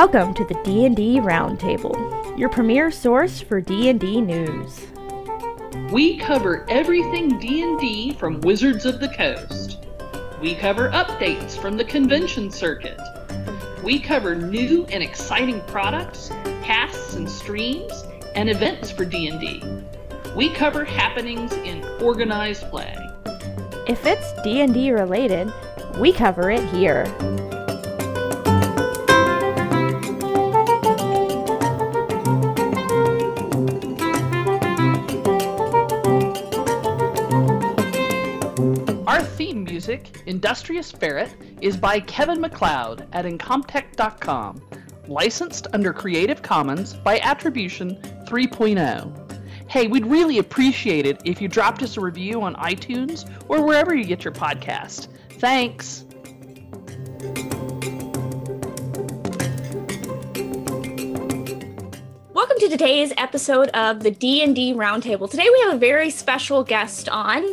Welcome to the D&D Roundtable, your premier source for D&D news. We cover everything D&D from Wizards of the Coast. We cover updates from the convention circuit. We cover new and exciting products, casts and streams, and events for D&D. We cover happenings in organized play. If it's D&D related, we cover it here. Theme music, Industrious Ferret, is by Kevin MacLeod at Incompetech.com, licensed under Creative Commons by Attribution 3.0. Hey, we'd really appreciate it if you dropped us a review on iTunes or wherever you get your podcast. Thanks. Welcome to today's episode of the D&D Roundtable. Today we have a very special guest on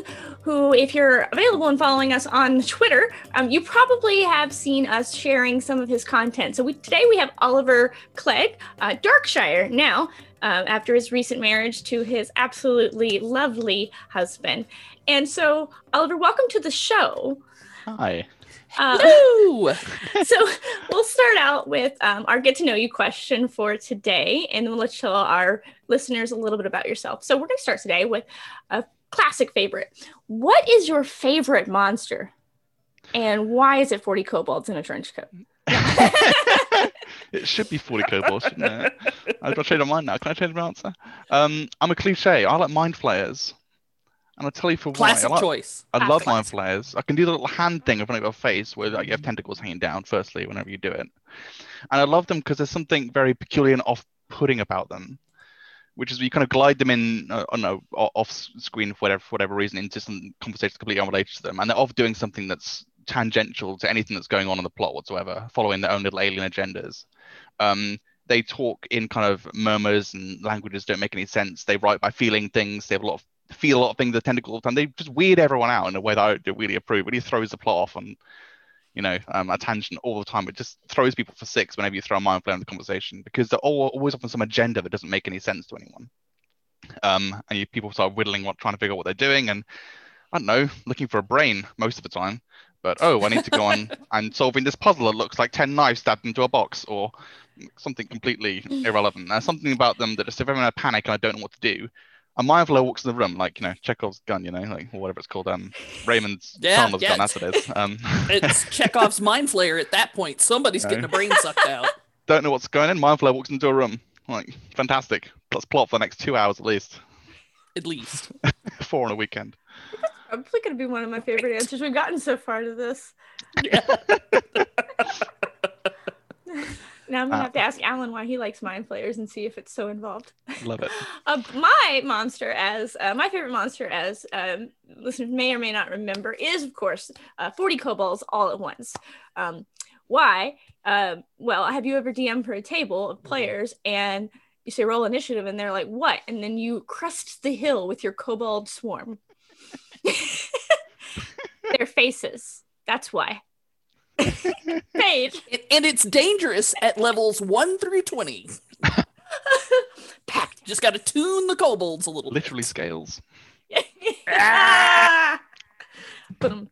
who, if you're available and following us on Twitter, um, you probably have seen us sharing some of his content. So we, today we have Oliver Clegg, uh, Darkshire, now um, after his recent marriage to his absolutely lovely husband. And so, Oliver, welcome to the show. Hi. Uh, Woo! so we'll start out with um, our get to know you question for today, and then we'll let you tell our listeners a little bit about yourself. So we're going to start today with a classic favorite. What is your favorite monster, and why is it forty kobolds in a trench coat? it should be 40 kobolds, shouldn't it? I've got to change my mind now. Can I change my answer? Um, I'm a cliche. I like mind flayers. And I'll tell you for why. Classic I, like, choice. I Ah, love mind flayers. I can do the little hand thing in front of your face where like, you have tentacles hanging down, firstly, whenever you do it. And I love them because there's something very peculiar and off putting about them. Which is you kind of glide them in, uh, I don't know, o- off screen for whatever, for whatever reason into some conversations completely unrelated to them, and they're off doing something that's tangential to anything that's going on in the plot whatsoever, following their own little alien agendas. Um, they talk in kind of murmurs and languages don't make any sense. They write by feeling things. They have a lot of feel a lot of things. The tentacles, and they just weird everyone out in a way that I don't really approve. It really throws the plot off on, you know, um, a tangent all the time. It just throws people for six whenever you throw a mind flayer in the conversation because they're all, always off on some agenda that doesn't make any sense to anyone. Um, and you, people start whittling, what trying to figure out what they're doing, and I don't know, looking for a brain most of the time. But oh, I need to go on and solving this puzzle that looks like ten knives stabbed into a box, or something completely irrelevant. There's something about them that just if I'm in a panic and I don't know what to do, a mind walks in the room, like you know Chekhov's gun, you know, like or whatever it's called, um, Raymond's Yeah, Chandler's yeah, gun. That's what it is. Um, It's Chekhov's mind flayer at that point. Somebody's No. getting a brain sucked out. don't know what's going on. Mind flayer walks into a room, like fantastic. Let's plot for the next two hours at least, At least. four on a weekend. That's probably going to be one of my favorite answers we've gotten so far to this. Yeah. Now I'm gonna Uh, have to ask Alan why he likes mind flayers and see if it's so involved. Love it. Uh, my monster, as uh, my favorite monster, as um, listeners may or may not remember, is of course uh, 40 kobolds all at once. Um, why? Uh, well, have you ever DM for a table of players and you say roll initiative and they're like, what? And then you crest the hill with your kobold swarm. Their faces. That's why. Paige. And- and it's dangerous at levels 1 through 20. Packed. Just got to tune the kobolds a little. bit. Literally scales. ah! Boom.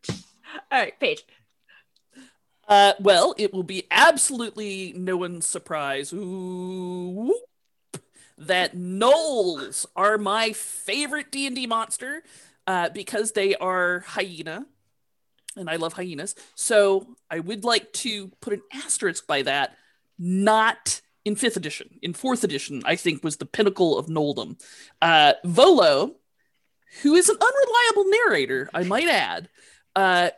All right, Paige. Uh, well, it will be absolutely no one's surprise ooh, whoop, that gnolls are my favorite D&D monster uh, because they are hyena, and I love hyenas. So I would like to put an asterisk by that, not in fifth edition. In fourth edition, I think was the pinnacle of gnolldom. Uh, Volo, who is an unreliable narrator, I might add, uh,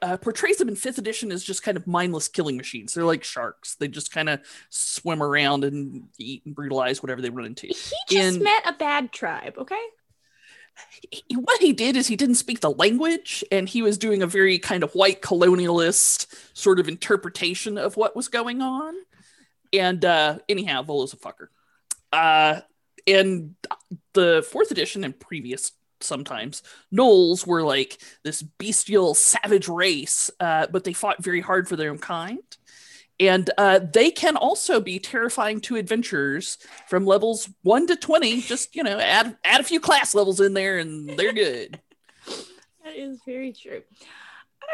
uh, portrays them in fifth edition as just kind of mindless killing machines. They're like sharks. They just kind of swim around and eat and brutalize whatever they run into. He just In- met a bad tribe, okay? He- what he did is he didn't speak the language and he was doing a very kind of white colonialist sort of interpretation of what was going on. And uh, anyhow, Volo's a fucker. Uh, and the fourth edition and previous sometimes Gnolls were like this bestial savage race, uh, but they fought very hard for their own kind. And uh, they can also be terrifying to adventurers from levels one to twenty. Just you know, add add a few class levels in there, and they're good. that is very true.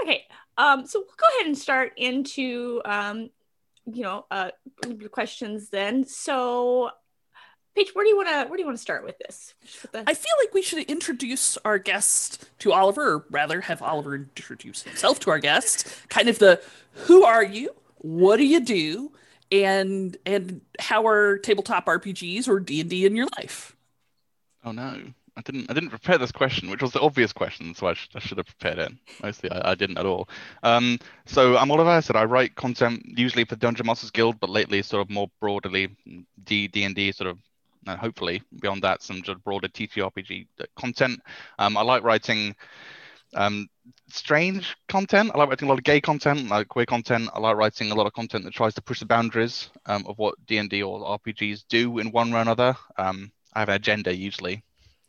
Okay, um, so we'll go ahead and start into um, you know, uh, questions then. So, Paige, where do you want to where do you want to start with this? With the- I feel like we should introduce our guest to Oliver, or rather, have Oliver introduce himself to our guest. Kind of the who are you? What do you do? And and how are tabletop RPGs or D and D in your life? Oh no. I didn't. I didn't prepare this question, which was the obvious question, so I, sh- I should have prepared it. Mostly, I, I didn't at all. Um, so I'm Oliver. I said I write content usually for Dungeon Masters Guild, but lately, sort of more broadly, D D and D, sort of. Uh, hopefully, beyond that, some sort of broader TTRPG content. Um, I like writing um, strange content. I like writing a lot of gay content, like queer content. I like writing a lot of content that tries to push the boundaries um, of what D and D or RPGs do in one way or another. Um, I have an agenda usually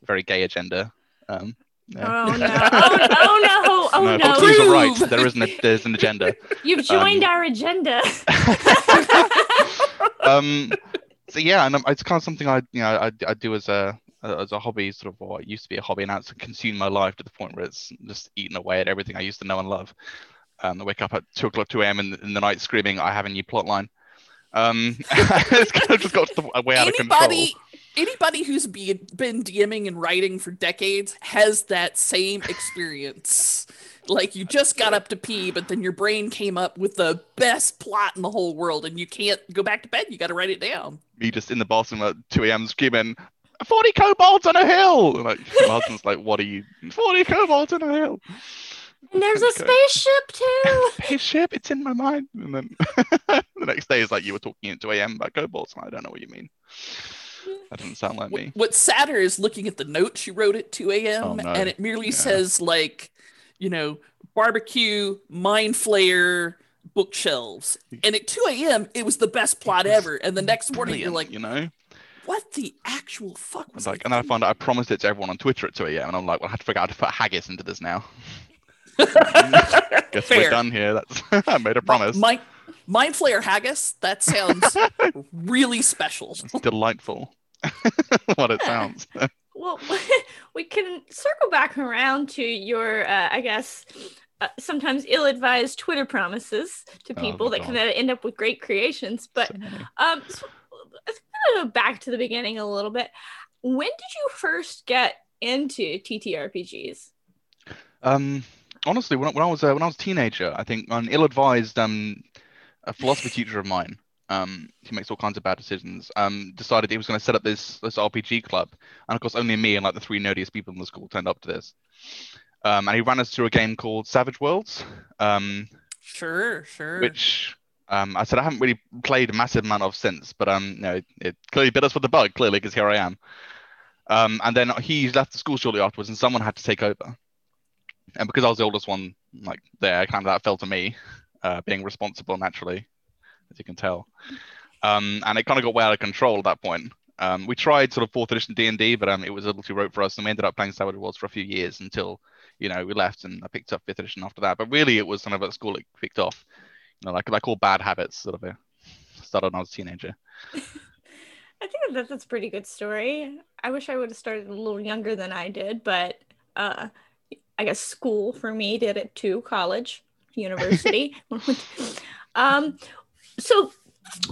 very gay agenda. Um, yeah. Oh no! Oh, oh no! Oh no! no. Please, right. There isn't. A, there's an agenda. You've joined um, our agenda. um. So yeah, and it's kind of something I, you know, I, I do as a as a hobby, sort of what used to be a hobby, and now it's consumed my life to the point where it's just eaten away at everything I used to know and love. Um, I wake up at two o'clock, two a.m. In, in the night screaming, "I have a new plot line." Um, it's kind of just got way out Anybody, of control anybody who's be, been DMing and writing for decades has that same experience. like you just got up to pee, but then your brain came up with the best plot in the whole world, and you can't go back to bed. You got to write it down. Me just in the bathroom at 2 a.m. screaming, 40 kobolds on a hill. And like my husband's like, what are you? 40 kobolds on a hill. And there's a spaceship too. spaceship, it's in my mind. And then the next day is like you were talking at 2 a.m. about kobolds. I don't know what you mean. That doesn't sound like me. What's sadder is looking at the note she wrote at 2 a.m. Oh, no. and it merely yeah. says like, you know, barbecue, mind flayer, bookshelves. And at 2 a.m. it was the best plot ever. And the next morning you're like, you know, what the actual fuck was like? And then I found out I promised it to everyone on Twitter at 2 a.m. And I'm like, well, I had to figure out how to put haggis into this now. Guess Fair. we're done here. That's I made a promise. My, Mind Flayer haggis. That sounds really special. It's delightful. what it sounds. well, we can circle back around to your, uh, I guess, uh, sometimes ill-advised Twitter promises to oh, people oh, that God. can end up with great creations. But so um, so let's go back to the beginning a little bit. When did you first get into TTRPGs? Um, honestly, when, when I was uh, when I was a teenager, I think an ill-advised um, a philosophy teacher of mine, um, he makes all kinds of bad decisions, um, decided he was going to set up this this RPG club, and of course, only me and like the three nerdiest people in the school turned up to this. Um, and he ran us through a game called Savage Worlds. Um, sure, sure. Which um, I said I haven't really played a massive amount of since, but um, you know, it, clearly bit us with the bug, clearly, because here I am. Um, and then he left the school shortly afterwards, and someone had to take over. And because I was the oldest one, like there, kind of that fell to me uh, being responsible naturally, as you can tell. Um, and it kind of got way out of control at that point. Um, we tried sort of fourth edition D and D, but um, it was a little too rote for us, and we ended up playing Savage Worlds for a few years until you know we left, and I picked up fifth edition after that. But really, it was kind of at school it kicked off. Like like all bad habits, sort of a, started when I was a teenager. I think that that's a pretty good story. I wish I would have started a little younger than I did, but uh, I guess school for me did it too. College, university. um, so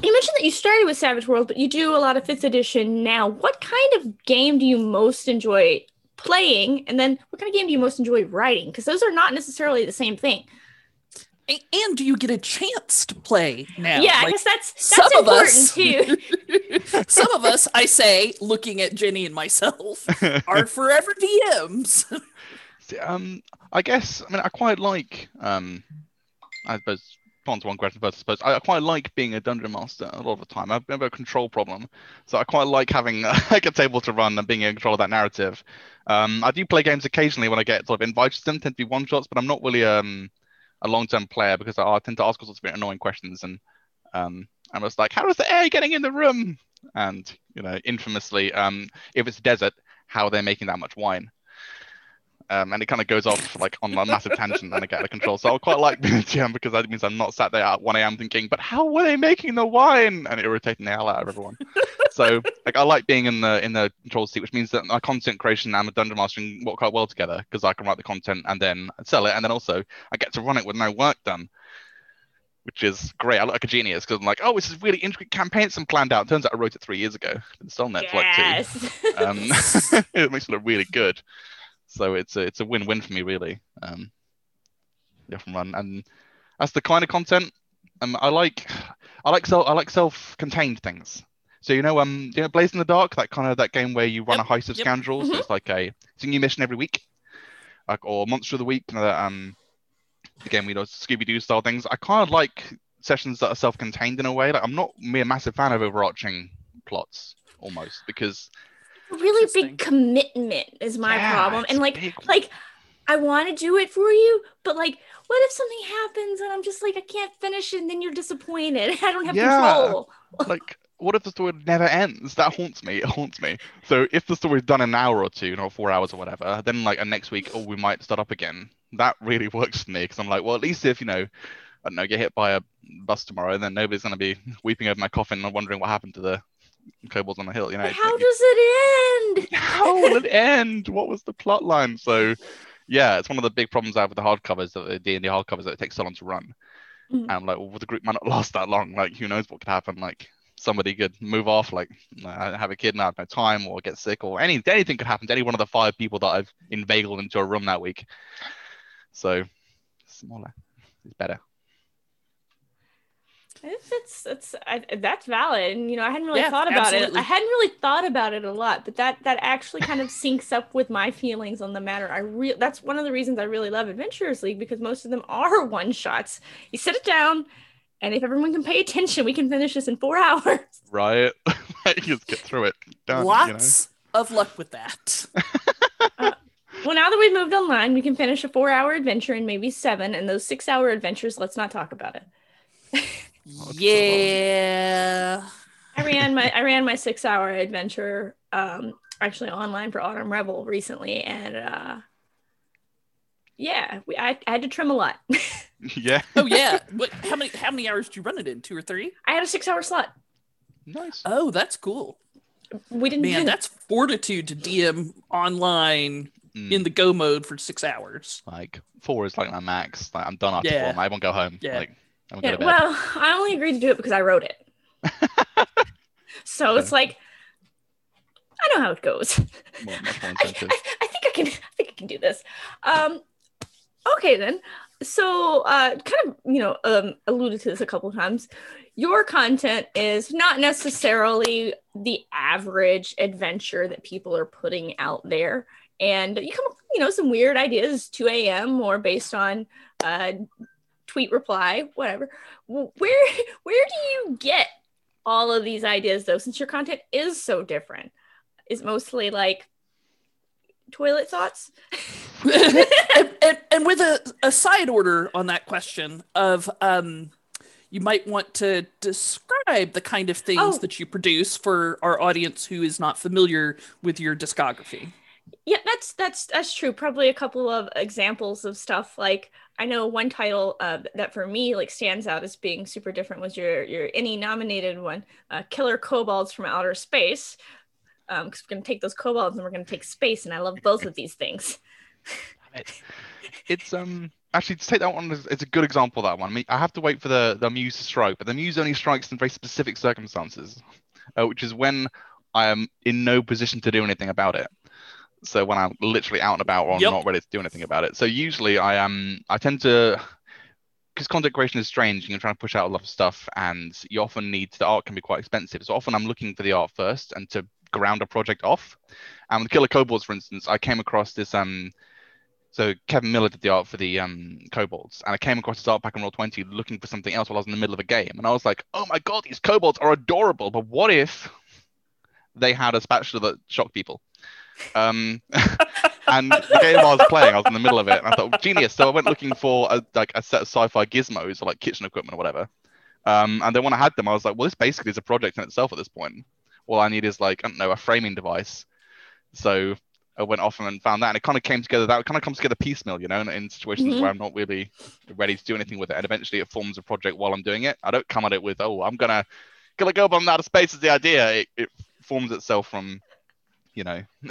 you mentioned that you started with Savage World, but you do a lot of fifth edition now. What kind of game do you most enjoy playing? And then what kind of game do you most enjoy writing? Because those are not necessarily the same thing. And do you get a chance to play now? Yeah, like, I guess that's that's some important of us, too. some of us, I say, looking at Jenny and myself, are forever DMs. um, I guess I mean I quite like um, I suppose to answer one question first. I suppose I, quite like being a dungeon master a lot of the time. I've a control problem, so I quite like having like a table to run and being in control of that narrative. Um, I do play games occasionally when I get sort of invited to them, tend to be one shots, but I'm not really um, a long term player because I, I, tend to ask all sorts of annoying questions and um, I'm just like, how is the air getting in the room? And you know, infamously, um, if it's desert, how are they making that much wine? Um, and it kind of goes off like on a massive tangent and I get out of control. So I quite like being a GM because that means I'm not sat there at 1 a.m. thinking, but how were they making the wine? And irritating the hell out of everyone. So like I like being in the in the control seat, which means that my content creation and my dungeon mastering work quite well together because I can write the content and then sell it, and then also I get to run it with no work done which is great. I look like a genius because I'm like, oh, this is really intricate campaign some planned out. Turns out I wrote it three years ago. It's on Netflix yes. too. Um, it makes it look really good. So it's a it's a win-win for me really. Um, yeah, from run and that's the kind of content. Um, I like I like self I like self-contained things. So you know, um, you know, Blades in the Dark, that kind of that game where you run Yep, a heist of yep. scoundrels. Mhm. It's like a it's a new mission every week, like or Monster of the Week. You know, that, um, again, we know Scooby Doo style things. I kind of like sessions that are self-contained in a way. Like I'm not me a massive fan of overarching plots almost because really big commitment is my Yeah, problem. And like big. like I want to do it for you, but like what if something happens and I'm just like I can't finish it and then you're disappointed. I don't have Yeah. control. like what if the story never ends that haunts me it haunts me so if the story's done in an hour or two know four hours or whatever then like next week oh we might start up again that really works for me because i'm like well at least if you know i don't know get hit by a bus tomorrow then nobody's going to be weeping over my coffin and wondering what happened to the kobolds on the hill you know But how like, does it end? how will it end what was the plot line so yeah it's one of the big problems i have with the hardcovers that the d&d hardcovers that it takes so long to run Mhm. and I'm like, well, the group might not last that long. Like, who knows what could happen? Like, somebody could move off, like, uh, have a kid and I have no time, or get sick, or any anything could happen to any one of the five people that I've inveigled into a room that week. So, smaller is better. It's it's, it's I, that's valid, and you know I hadn't really Yeah, thought about it. I hadn't really thought about it a lot, but that that actually kind of syncs up with my feelings on the matter. I real that's one of the reasons I really love Adventurers League because most of them are one shots. You sit it down, and if everyone can pay attention, we can finish this in four hours. Right? like, just get through it. Done. Lots of luck with that. Well, now that we've moved online, we can finish a four-hour adventure in maybe seven, and those six-hour adventures. Let's not talk about it. it's yeah. I ran my I ran my six hour adventure um actually online for Autumn Rebel recently and uh yeah, we I, I had to trim a lot. Yeah. Oh yeah. What? How many? How many hours did you run it in? Two or three? I had a six hour slot. Nice. Oh, that's cool. We didn't Man, that's fortitude to DM online Mm, in the go mode for six hours. like four is like my max. Like I'm done after Yeah. four. I won't go home. Yeah. Like I'm yeah, go to well, I only agreed to do it because I wrote it. so it's like I know how it goes. More- much more I. I, I think I can. I think I can do this. Um, okay then. So, uh, kind of, you know, um, alluded to this a couple times. Your content is not necessarily the average adventure that people are putting out there, and you come, up, with you know, some weird ideas. 2 a.m. or based on uh, tweet reply, whatever. Where where do you get all of these ideas though? Since your content is so different, is mostly like toilet thoughts. and, and, and with a, a side order on that question of um you might want to describe the kind of things Oh. that you produce for our audience who is not familiar with your discography. Yeah, that's that's that's true. Probably a couple of examples of stuff like I know one title uh, that for me like stands out as being super different was your your ENnie nominated one, uh, Killer Kobolds from Outer Space. Um, because we're gonna take those kobolds and we're gonna take space, and I love both of these things. It. It's um actually to take that one as it's a good example that one. I mean, I have to wait for the the muse to strike, but the muse only strikes in very specific circumstances, uh, which is when I am in no position to do anything about it. So when I'm literally out and about or I'm Yep. not ready to do anything about it. So usually I am I tend to because content creation is strange, you're trying to push out a lot of stuff and you often need the art can be quite expensive. So often I'm looking for the art first and to ground a project off. And with Killer Kobolds, for instance, I came across this um so Kevin Miller did the art for the um, kobolds, and I came across his art pack on Roll Twenty looking for something else while I was in the middle of a game, and I was like, "Oh my god, these kobolds are adorable!" But what if they had a spatula that shocked people? Um, and the game I was playing, I was in the middle of it, and I thought, "Genius!" So I went looking for a, like a set of sci-fi gizmos or like kitchen equipment or whatever. Um, and then when I had them, I was like, "Well, this basically is a project in itself at this point. All I need is like I don't know a framing device." So I went off and found that, and it kind of came together. That kind of comes together piecemeal, you know, in, in situations Mhm. where I'm not really ready to do anything with it, and eventually it forms a project while I'm doing it. I don't come at it with, oh, I'm gonna gonna go on outer space is the idea. It, it forms itself from, you know,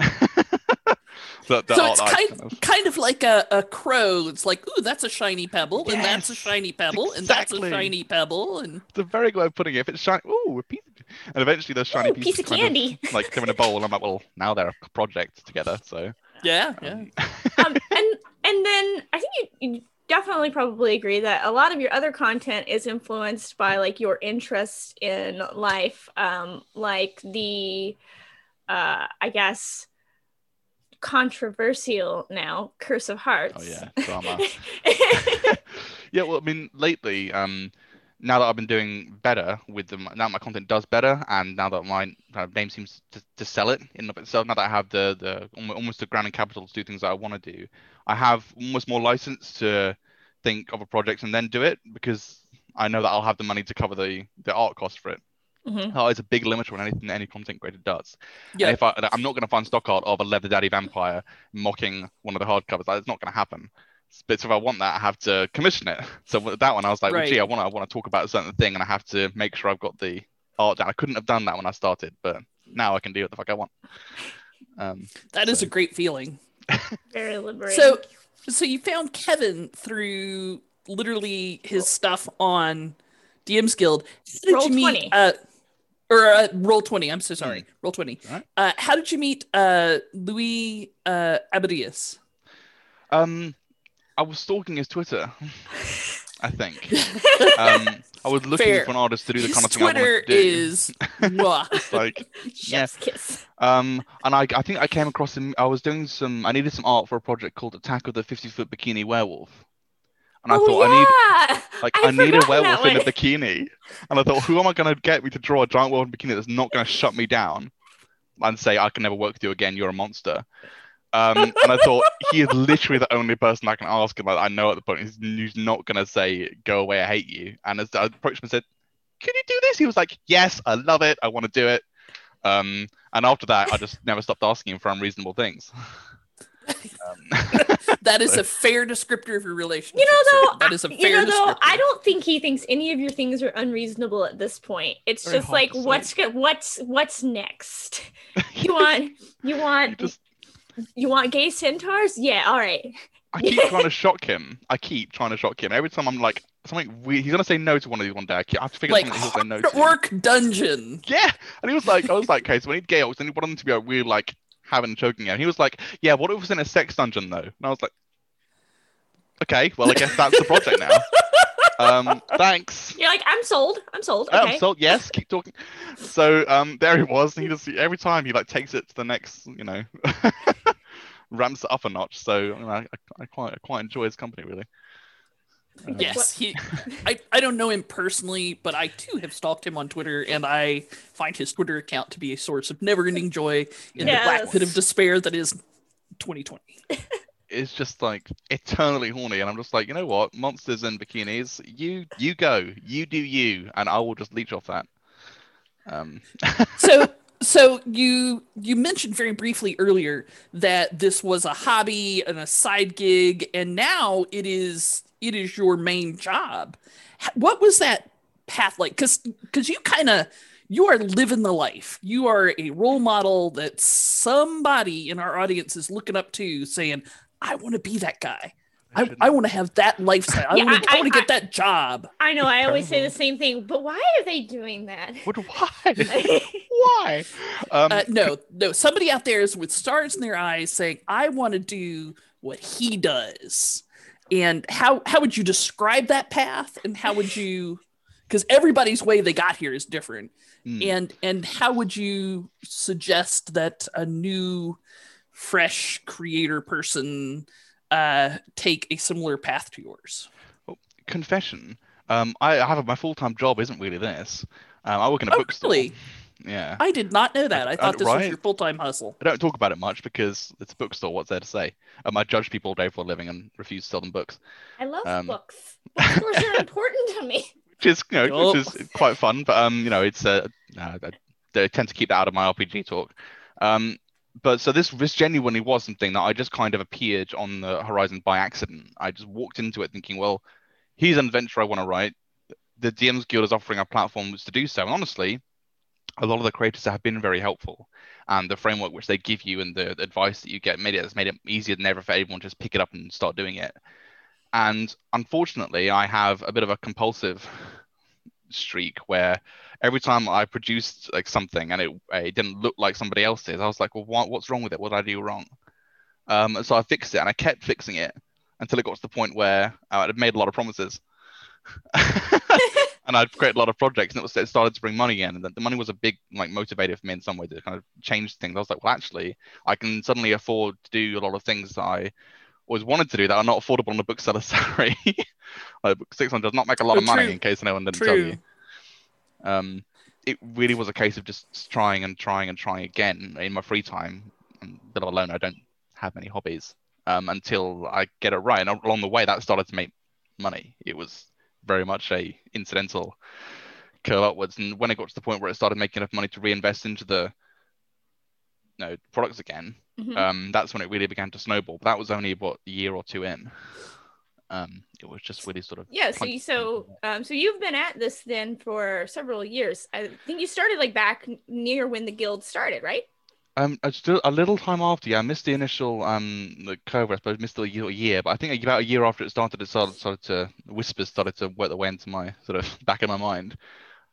the, the so it's kind, kind of- kind of like a, a crow. It's like, ooh, that's a shiny pebble, and that's a shiny pebble, and that's a shiny pebble, and It's a very good way of putting it. If it's shiny, ooh, a piece, and eventually those shiny Ooh, pieces piece of kind candy. like they're in a bowl. And I'm like, well, now they're a project together. So yeah, yeah. um, um, and and then I think you, you definitely probably agree that a lot of your other content is influenced by like your interest in life, um, like the, uh, I guess, controversial now Curse of Hearts. oh yeah, drama. yeah, well, I mean, lately, um, now that I've been doing better with them, now my content does better, and now that my of name seems to, to sell it in and of itself, now that I have the the almost the ground and capital to do things that I want to do, I have almost more license to think of a project and then do it because I know that I'll have the money to cover the the art cost for it. Mhm. Oh, it's a big limiter on anything any content creator does. Yeah. And if I, I'm not going to find stock art of a leather daddy vampire mocking one of the hardcovers. That's not going to happen. But if I want that, I have to commission it. So with that one, I was like, well, gee, I want to, I want to talk about a certain thing, and I have to make sure I've got the art down. I couldn't have done that when I started, but now I can do what the fuck I want. Um, That is So- a great feeling. Very liberating. So, so you found Kevin through literally his stuff on DM's Guild. How did Roll you meet? 20. Uh, or uh, roll twenty. I'm so sorry. Roll twenty. Alright. Uh, how did you meet uh, Louis uh, Abadius? um, I was stalking his Twitter, I think. Um, I was looking Fair. for an artist to do the kind of thing I Twitter wanted to do. is mwah. like Chef's kiss. Um, and I, I think I came across him. I was doing some. I needed some art for a project called Attack of the Fifty Foot Bikini Werewolf, and I oh, thought yeah. I need like I, I'd need a werewolf in a bikini, and I thought, who am I going to get me to draw a giant werewolf in a bikini that's not going to shut me down and say I can never work with you again? You're a monster. Um, and I thought he is literally the only person I can ask about. I know at the point he's, he's not going to say go away, I hate you. And as I approached him and said, "Can you do this?" He was like, "Yes, I love it. I want to do it." Um, and after that, I just never stopped asking him for unreasonable things. Um, That is a fair descriptor of your relationship. You know, sir. though, that is a I- fair you know, though, descriptor. I don't think he thinks any of your things are unreasonable at this point. It's Very just like, what's what's what's next? You want you you want just, you want gay centaurs? Yeah, all right. I keep trying to shock him. I keep trying to shock him. Every time I'm like something weird, he's gonna say no to one of these one day. I keep- I have to figure out like something he'll say no hard to. work dungeon. Yeah, and he was like, I was like, okay, so we need gay orcs, and he wanted them to be a weird like having and choking. And he was like, yeah, what if it was in a sex dungeon though? And I was like, okay, well I guess that's the project now. Um, thanks. You're like, I'm sold. I'm sold. Okay. sold. yes, keep talking. So um, there he was. He just every time he like takes it to the next, you know, ramps it up a notch. So you know, I, I quite I quite enjoy his company really. Um, Yes, he. I, I don't know him personally, but I too have stalked him on Twitter, and I find his Twitter account to be a source of never-ending joy in the black pit of despair that is 2020. It's just like eternally horny, and I'm just like, you know what, monsters and bikinis, you you go, you do you, and I will just leech off that. Um, So, so you you mentioned very briefly earlier that this was a hobby and a side gig, and now it is it is your main job. What was that path like? Because because you kind of you are living the life. You are a role model that somebody in our audience is looking up to, saying, "I want to be that guy. I, shouldn't- I want to have that lifestyle. I Yeah, want to I- I, want to I- get that job." I know. I always say the same thing, but why are they doing that? what? Why? Why? Um, Uh, no, no. Somebody out there is with stars in their eyes saying, "I want to do what he does." And how how would you describe that path? And how would you? Because everybody's way they got here is different. hmm. And and how would you suggest that a new, fresh creator person uh, take a similar path to yours? confession. Um, I I have a, my full time job isn't really this. Um, I work in a Oh, bookstore. really? Yeah. I did not know that. I I- thought this was your full time hustle. I don't talk about it much because it's a bookstore. What's there to say? Um, I judge people all day for a living and refuse to sell them books, I love Um, books. Bookstores are important to me. which is you know Cool. which is quite fun. But um, you know, it's uh, uh, they tend to keep that out of my RPG talk. Um, but so this this genuinely was something that I just kind of appeared on the horizon by accident. I just walked into it thinking, well, here's an adventure I want to write. The DMs Guild is offering a platform to do so. And honestly, a lot of the creators have been very helpful. And the framework which they give you and the advice that you get made it has made it easier than ever for anyone to just pick it up and start doing it. And unfortunately, I have a bit of a compulsive streak where every time I produced like something and it, it didn't look like somebody else's, I was like, well, what, what's wrong with it? What did I do wrong? Um, so I fixed it and I kept fixing it until it got to the point where uh, I'd made a lot of promises. and I'd create a lot of projects, and it was it started to bring money in, and the money was a big like motivator for me in some way to kind of change things. I was like, well, actually, I can suddenly afford to do a lot of things that I always wanted to do that are not affordable on a bookseller salary. like, Six Hundred does not make a lot Oh, of money, true. in case anyone didn't True. tell you. Um, it really was a case of just trying and trying and trying again in my free time. And let alone I don't have many hobbies um, until I get it right. And along the way, that started to make money. It was very much a incidental curl upwards. And when it got to the point where it started making enough money to reinvest into the you know, products again, Mhm. um, that's when it really began to snowball. But that was only what a year or two in. Um, it was just really sort of Yeah, so you, so um, so you've been at this then for several years. I think you started like back near when the guild started, right? Um, still a little time after, yeah, I missed the initial um the curve, I suppose, missed the year, year, but I think about a year after it started, it started, started to whispers started to work their way into my sort of back of my mind,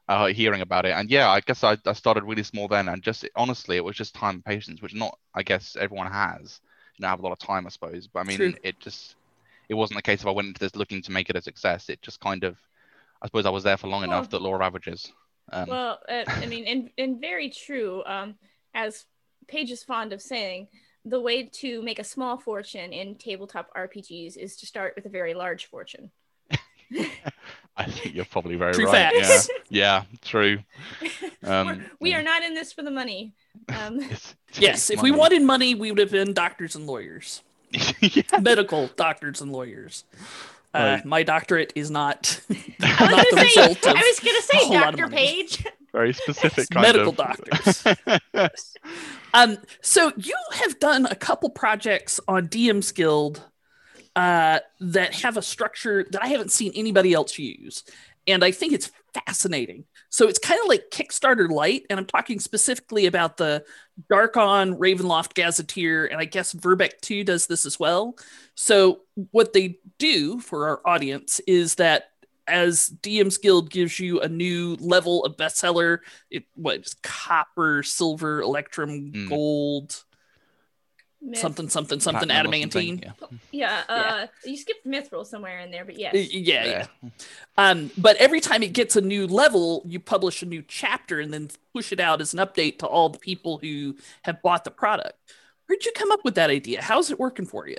uh, hearing about it, and yeah, I guess I, I started really small then, and just honestly, it was just time and patience, which not I guess everyone has, you know, have a lot of time, I suppose, but I mean, True. it just it wasn't the case if I went into this looking to make it a success. It just kind of, I suppose, I was there for long Well- enough that law of averages. Um, Well, uh, I mean, and, and very true. Um, as Paige is fond of saying, the way to make a small fortune in tabletop RPGs is to start with a very large fortune. I think you're probably very True right. facts. Yeah, yeah, true. Um, We're- we yeah. are not in this for the money. Um, It's- Yes, if we wanted money, we would have been doctors and lawyers, yeah. medical doctors and lawyers. Uh, Right. my doctorate is not I was not the gonna say, result of I was gonna say, whole lot of Doctor. Paige. very specific kind medical of doctors. Um, so you have done a couple projects on DM's Guild uh, that have a structure that I haven't seen anybody else use, and I think it's fascinating. So it's kind of like Kickstarter light, and I'm talking specifically about the Darkon Ravenloft Gazetteer, and I guess Verbeck 2 does this as well. So what they do for our audience is that as DM's Guild gives you a new level of bestseller, it what is copper, silver, electrum, Mm. gold, Myth. something, something, something, Platinum or adamantine. something, Yeah, uh, you skipped Mithril somewhere in there, but yes. Yeah, Yeah. yeah. Um, but every time it gets a new level, you publish a new chapter and then push it out as an update to all the people who have bought the product. Where'd you come up with that idea? How's it working for you?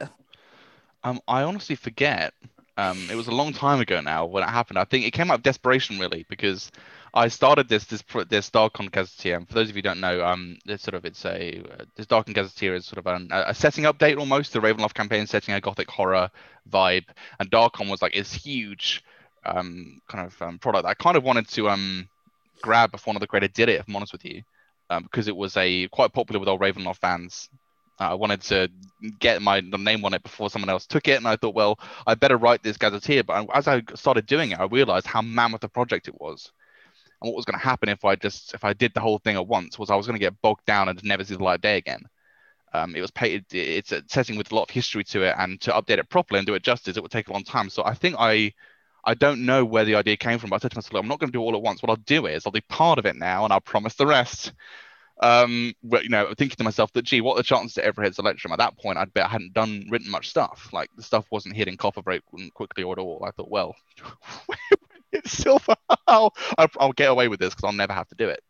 Um, I honestly forget. Um, it was a long time ago now when it happened. I think it came out of desperation really because I started this this this Darkon Gazetteer. For those of you who don't know, um, this sort of it's a this Darkon Gazetteer is sort of an, a setting update almost. The Ravenloft campaign setting a gothic horror vibe, and Darkon was like this huge um kind of um, product I kind of wanted to um grab before another creator did it. If I'm honest with you, um, because it was a quite popular with old Ravenloft fans. Uh, I wanted to get my name on it before someone else took it, and I thought, well, I better write this gazetteer. But as I started doing it, I realized how mammoth a project it was, and what was going to happen if I just if I did the whole thing at once was I was going to get bogged down and never see the light of day again. Um, it was paid. It's a setting with a lot of history to it, and to update it properly and do it justice, it would take a long time. So I think I, I don't know where the idea came from. But I said to myself, I'm not going to do all at once. What I'll do is I'll do part of it now, and I'll promise the rest. Um, but you know, thinking to myself that, gee, what the chances it ever hits Electrum? At that point, I'd bet I hadn't done written much stuff. Like the stuff wasn't hitting copper very quickly or at all. I thought, well, it's silver. I'll, I'll get away with this because I'll never have to do it.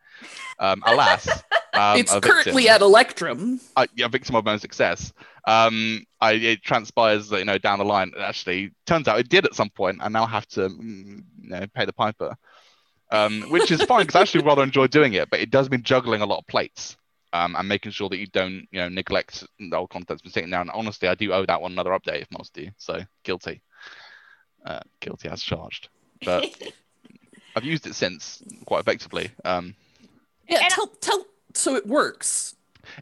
Um, alas, um, it's currently at Electrum. I, yeah, victim of my own success. Um, I, it transpires that you know down the line. It actually turns out it did at some point. I now have to mm, you know, pay the piper, um, which is fine because I actually rather enjoy doing it. But it does mean juggling a lot of plates um, and making sure that you don't you know neglect the old content's been sitting there. And honestly, I do owe that one another update if most do. So guilty, uh, guilty as charged. But I've used it since quite effectively. Um, Yeah, tell tell so it works.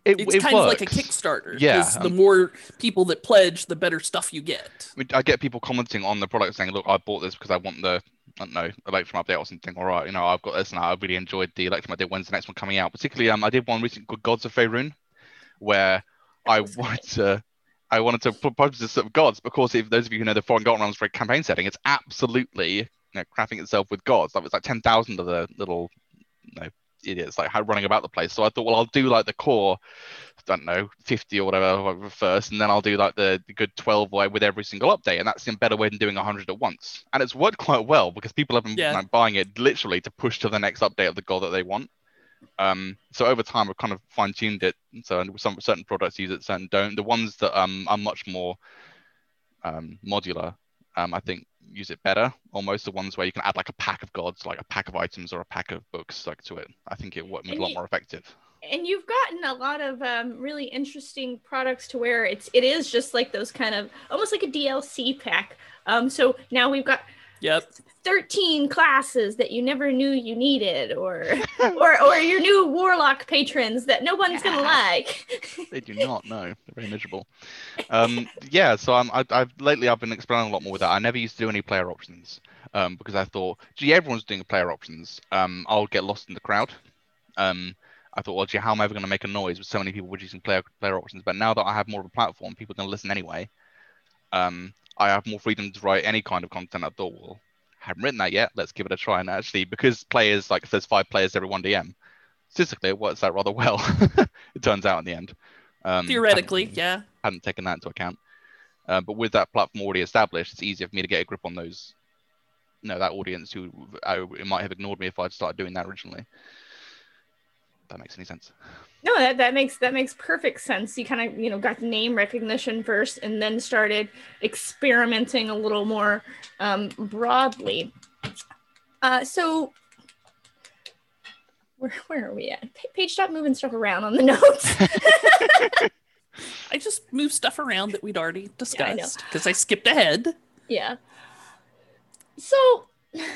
it, It's it kind of like a works. Kickstarter. Yeah, 'cause the um, more people that pledge, the better stuff you get. I, mean, I get people commenting on the product saying, "Look, I bought this because I want the I don't know Electrum update or something." All right, you know, I've got this and I really enjoyed the Electrum update. When's the next one coming out? Particularly, um, I did one recently called Gods of Faerun, where I wanted to. I wanted to propose this sort of gods because if those of you who know the Forgotten Realms for campaign setting, it's absolutely you know, crafting itself with gods. Like it's like ten thousand of the little you know idiots like running about the place. So I thought, well, I'll do like the core, I don't know, fifty or whatever whatever first, and then I'll do like the, the good twelve way with every single update, and that's a better way than doing hundred at once. And it's worked quite well because people have been Yeah. like, buying it literally to push to the next update of the god that they want. Um, so over time, I've kind of fine tuned it. So some certain products use it, certain don't. The ones that um are much more um, modular, um, I think use it better. Almost the ones where you can add like a pack of gods, like a pack of items or a pack of books, like to it. I think it works a lot more effective. and you've gotten a lot of um, really interesting products to where it's it is just like those kind of almost like a DLC pack. Um, so now we've got Yep. 13 classes that you never knew you needed or or or your new warlock patrons that no one's gonna like They do not know. They're very miserable. Um, yeah, so I'm, I, I've lately I've been exploring a lot more with that. I never used to do any player options um, because I thought, gee, everyone's doing player options. Um, I'll get lost in the crowd. Um, I thought, well, gee, how am I ever going to make a noise with so many people using player player options? But now that I have more of a platform, people are going to listen anyway. Um, I have more freedom to write any kind of content. I thought, well, haven't written that yet. Let's give it a try. And actually, because players like there's five players every one DM, statistically it works out rather well. it turns out in the end. Um, Theoretically, hadn't- yeah. hadn't taken that into account. Uh, but with that platform already established, it's easier for me to get a grip on those, you know, that audience who uh, might have ignored me if I'd started doing that originally. If that makes any sense. no that, that makes that makes perfect sense you kind of you know got the name recognition first and then started experimenting a little more um, broadly uh, so where, where are we at Pa- Paige stop moving stuff around on the notes I just moved stuff around that we'd already I know. discussed because I skipped ahead. Yeah. So, I,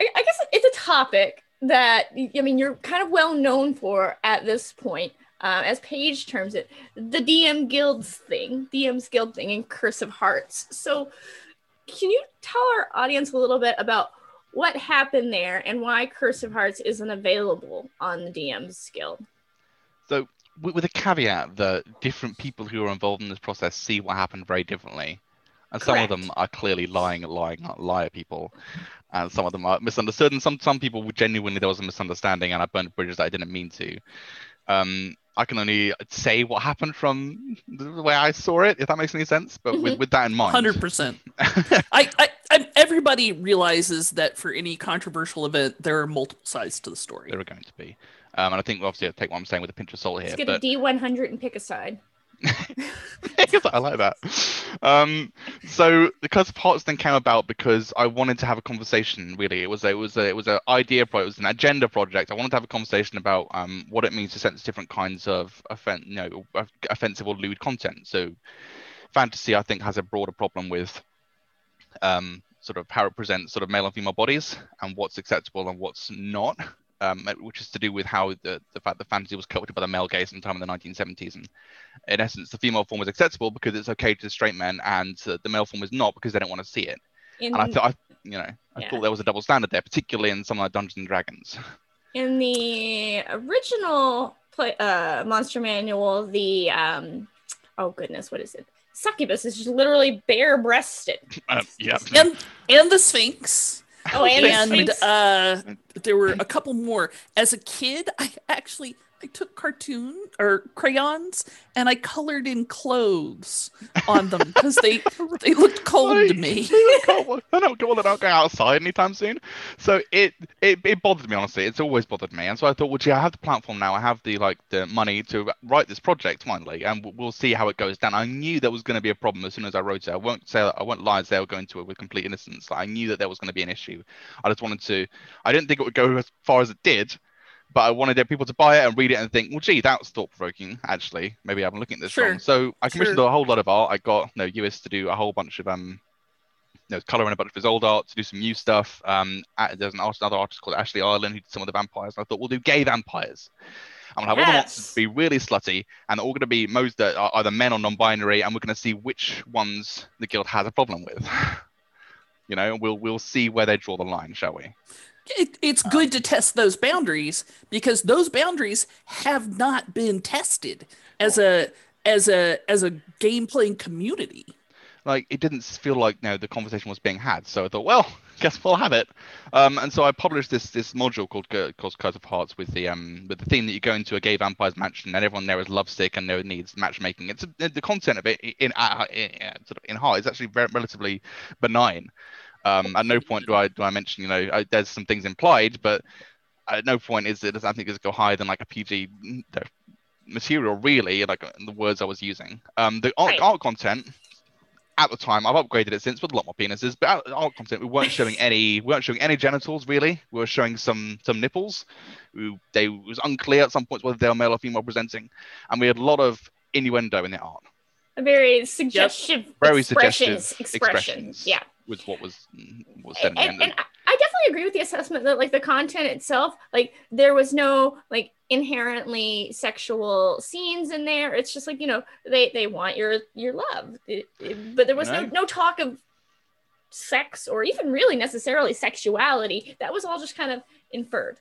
I guess it's a topic that I mean you're kind of well known for at this point, uh, as Paige terms it, the DM guilds thing, DM's guild thing, and Curse of Hearts. So, can you tell our audience a little bit about what happened there and why Curse of Hearts isn't available on the DM's guild? So, with, with a caveat that different people who are involved in this process see what happened very differently. And some of them are clearly lying, lying, liar people. And some of them are misunderstood. And some, some people genuinely, there was a misunderstanding and I burned bridges that I didn't mean to. Um, I can only say what happened from the way I saw it, if that makes any sense. But with, with that in mind, Hundred percent. I, I, I, everybody realizes that for any controversial event, there are multiple sides to the story. there are going to be. Um, and I think obviously I take what I'm saying with a pinch of salt here. Let's get but... a D100 and pick a side. I like that. Um, so the Curse of then came about because I wanted to have a conversation. Really, it was a, it was a, it was an idea project, it was an agenda project. I wanted to have a conversation about um, what it means to sense different kinds of offen- you know, offensive or lewd content. So fantasy, I think, has a broader problem with um, sort of how it presents sort of male and female bodies and what's acceptable and what's not. Um, which is to do with how the, the fact that fantasy was cultured by the male gaze sometime in the 1970s and in essence, the female form was acceptable because it's okay to straight men, and uh, the male form was not because they don't want to see it. In, And I thought, I, you know, I Yeah. thought there was a double standard there, particularly in some of like Dungeons and Dragons. in the original play, uh, monster manual, the um, oh goodness, what is it? Succubus is just literally bare-breasted. Uh, yeah. And and the Sphinx. Oh, and, and uh, there were a couple more. As a kid, I actually I took cartoon or crayons and I colored in clothes on them because they they looked cold to me. They don't go- they don't go- they go outside anytime soon. So it, it it bothered me honestly. It's always bothered me, and so I thought, well, gee, I have the platform now. I have the like the money to write this project finally, and we'll- we'll see how it goes down. I knew there was going to be a problem as soon as I wrote it. I won't say I won't lie and say I will go into it with complete innocence. Like, I knew that there was going to be an issue. I just wanted to. I didn't think it would go as far as it did. But I wanted people to buy it and read it and think, well, gee, that's thought provoking. Actually, maybe I'm looking at this Sure. wrong. So I commissioned Sure. a whole lot of art. I got you know US to do a whole bunch of um you know, coloring a bunch of his old art to do some new stuff. Um, there's an artist, another artist called Ashley Ireland who did some of the vampires. And I thought we'll do gay vampires. I'm gonna have all the monsters be really slutty, and they're all going to be most that are either men or non-binary, and we're going to see which ones the guild has a problem with. you know, we'll we'll see where they draw the line, shall we? It, it's good to test those boundaries because those boundaries have not been tested as a as a as a game playing community. like it didn't feel like know the conversation was being had. So I thought, well, guess we'll have it. Um, and so I published this this module called called Curse of Hearts with the um with the theme that you go into a gay vampire's mansion and everyone there is lovesick and there needs matchmaking. It's the content of it in, uh, in, sort of in heart is actually very relatively benign. Um, at no point do I do I mention you know I, there's some things implied, but at no point is it I think it's go higher than like a PG material really like uh, the words I was using. Um, the art, Right. art content at the time I've upgraded it since with a lot more penises, but art content we weren't showing any we weren't showing any genitals really. We were showing some some nipples. We, they it was unclear at some points whether they were male or female presenting, and we had a lot of innuendo in the art. A very suggestive Very suggestive expressions. expressions. Yeah. Was what was was said in and, and I definitely agree with the assessment that like the content itself, like there was no like inherently sexual scenes in there. It's just like you know they they want your your love, It- it- but there was no no talk of sex or even really necessarily sexuality. That was all just kind of inferred.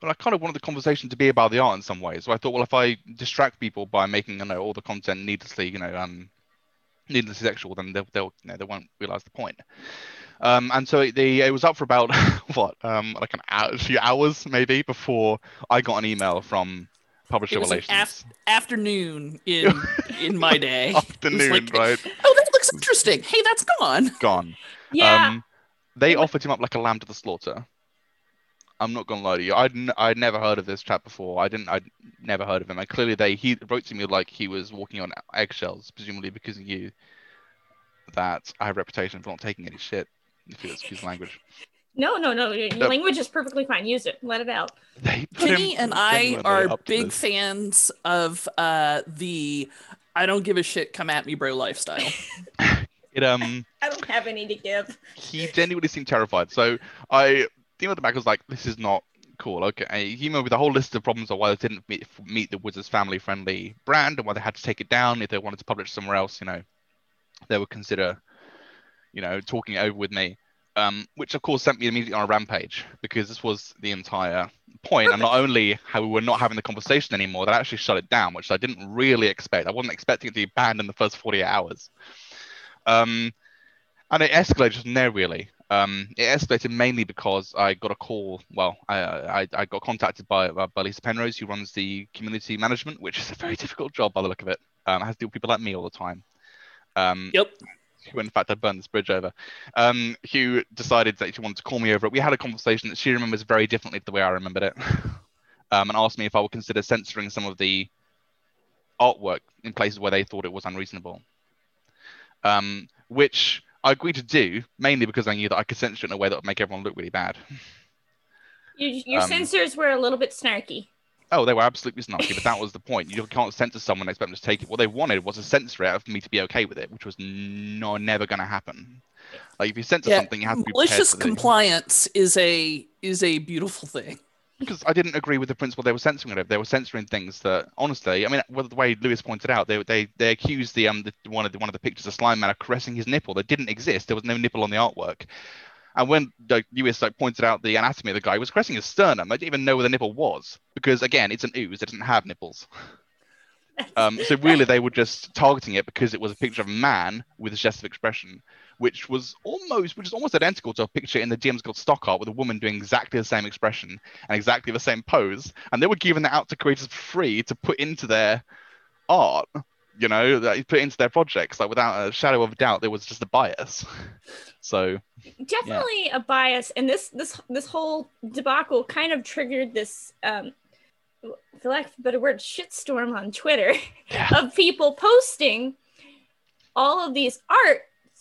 But I kind of wanted the conversation to be about the art in some ways. So I thought, well, if I distract people by making you know all the content needlessly, you know, um, needlessly sexual, then they'll, they'll you know they won't realize the point. Um, and so the it was up for about what um like an hour, a few hours maybe before I got an email from publisher It was relations af- afternoon in in my day. afternoon, like- right? Oh, that looks interesting. Hey, that's gone. Gone. Yeah. Um, they offered him up like a lamb to the slaughter. I'm not gonna lie to you. I'd n- I'd never heard of this chap before. I didn't. I'd never heard of him. And clearly, they he wrote to me like he was walking on eggshells, presumably because of you. That I have a reputation for not taking any shit. If you excuse language. no, no, no. Your, your language is perfectly fine. Use it. Let it out. Penny and I are big this. fans of uh, the I don't give a shit, come at me, bro lifestyle. It um I don't have any to give. he genuinely seemed terrified. So I, the the back was like, this is not cool. Okay, he came with a whole list of problems of why they didn't meet, meet the Wizards family-friendly brand and why they had to take it down. If they wanted to publish somewhere else, you know, they would consider, you know, talking it over with me. Um, which of course sent me immediately on a rampage because this was the entire point. point, and not only how we were not having the conversation anymore, that actually shut it down, which I didn't really expect. I wasn't expecting it to be banned in the first 48 hours. Um, and it escalated from there really. Um, it escalated mainly because I got a call. Well, I I, I got contacted by, uh, by Lisa Penrose, who runs the community management, which is a very difficult job by the look of it. Um, it has to do with people like me all the time. Um, yep. who in fact I burned this bridge over, um, who decided that she wanted to call me over it. We had a conversation that she remembers very differently to the way I remembered it, um, and asked me if I would consider censoring some of the artwork in places where they thought it was unreasonable. Um, which I agreed to do mainly because I knew that I could censor it in a way that would make everyone look really bad. Your, your Um, censors were a little bit snarky. Oh, they were absolutely snarky, but that was the point. You can't censor someone and expect them to take it. What they wanted was to censor it for me to be okay with it, which was no, never going to happen. Like if you censor Yeah, something, you have to be Malicious compliance is a is a beautiful thing. Because I didn't agree with the principle they were censoring it. They were censoring things that, honestly, I mean, well, the way Lewis pointed out, they they they accused the um the, one of the one of the pictures of Slime Man of caressing his nipple that didn't exist. There was no nipple on the artwork. And when like, Lewis like pointed out the anatomy of the guy, he was caressing his sternum. I didn't even know where the nipple was because again, it's an ooze. It doesn't have nipples. Um, so really, they were just targeting it because it was a picture of a man with a gesture of expression, which was almost, which is almost identical to a picture in the DM's Guild stock art with a woman doing exactly the same expression and exactly the same pose, and they were giving that out to creators for free to put into their art. You know, that you put into their projects, like without a shadow of a doubt, there was just a bias. So definitely a bias and this this this whole debacle kind of triggered this um for lack of a better word shitstorm on twitter Yeah. of people posting all of these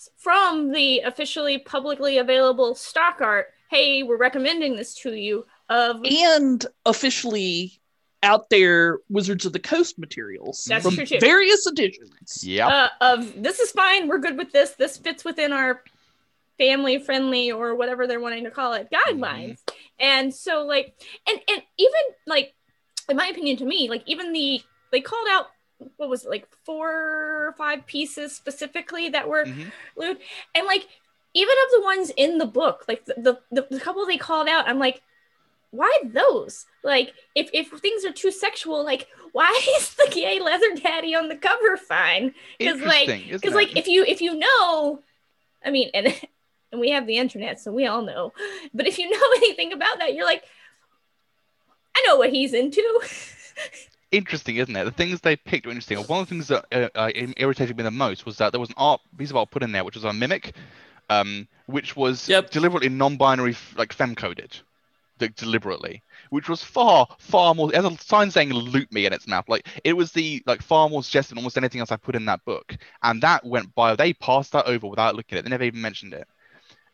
arts from the officially publicly available stock art. Hey we're recommending this to you of And officially out there Wizards of the Coast materials That's from true, too. various editions. yeah, uh, of this is fine we're good with this. This fits within our family friendly or whatever they're wanting to call it guidelines. And so like and and even like in my opinion, to me, like even the they called out what was it, like four or five pieces specifically that were Mhm. lewd, and like even of the ones in the book, like the the, the couple they called out, I'm like, why those? Like if if things are too sexual, like why is the gay leather daddy on the cover fine? Because like- Because like if you if you know, I mean, and and we have the internet, so we all know. But if you know anything about that, you're like, I know what he's into. Interesting, isn't it? The things they picked were interesting. One of the things that uh, uh, irritated me the most was that there was an art piece of art put in there, which was a mimic, um, which was Yep. deliberately non-binary, like fem-coded, like, deliberately, which was far, far more. It has a sign saying "loot me" in its mouth. Like it was the like far more suggestive than almost anything else I put in that book, and that went by. They passed that over without looking at it. They never even mentioned it.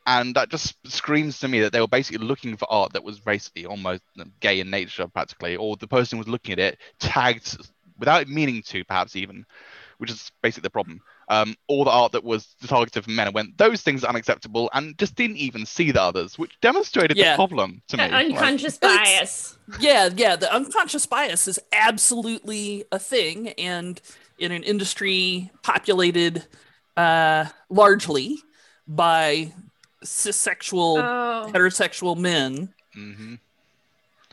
And that just screams to me that they were basically looking for art that was basically almost gay in nature, practically, or the person who was looking at it tagged without meaning to, perhaps even, which is basically the problem. Um, all the art that was targeted for men and went, those things are unacceptable, and just didn't even see the others, which demonstrated Yeah. the problem to me. Unconscious It's- bias. yeah, yeah, the unconscious bias is absolutely a thing, and in an industry populated uh, largely by cissexual, Oh, heterosexual men. mhm.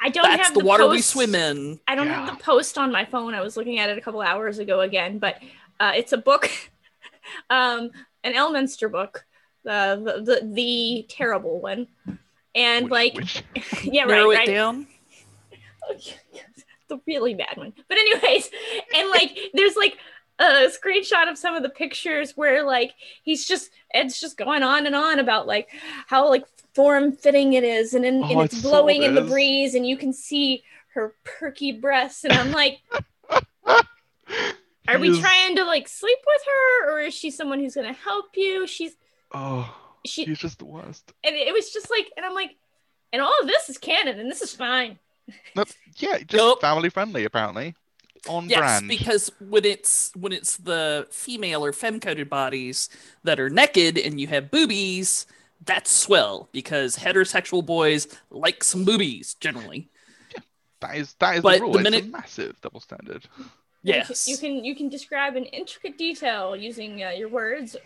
I don't That's have the, the, water we post- swim in. I don't Yeah. have the post on my phone. I was looking at it a couple hours ago again, but uh, it's a book, um, an Elminster book, the, the the the terrible one, and Which- like which- yeah, right, Narrow right. down. the really bad one. But anyways, and like there's like a screenshot of some of the pictures where like he's just Ed's just going on and on about like how like form fitting it is and, in, Oh, and I it's saw blowing in the breeze and you can see her perky breasts and I'm like are we is- trying to like sleep with her or is she someone who's gonna help you she's Oh, she he's just the worst. and it was just like and I'm like and all of this is canon and this is fine Nope. Yeah, just Nope. family friendly, apparently. On Yes, brand. because when it's when it's the female or femme coded bodies that are naked and you have boobies, that's swell because heterosexual boys like some boobies generally. Yeah, that is that is but the rule. the it's a minute- massive double standard. Yes. you can you can describe in intricate detail using uh, your words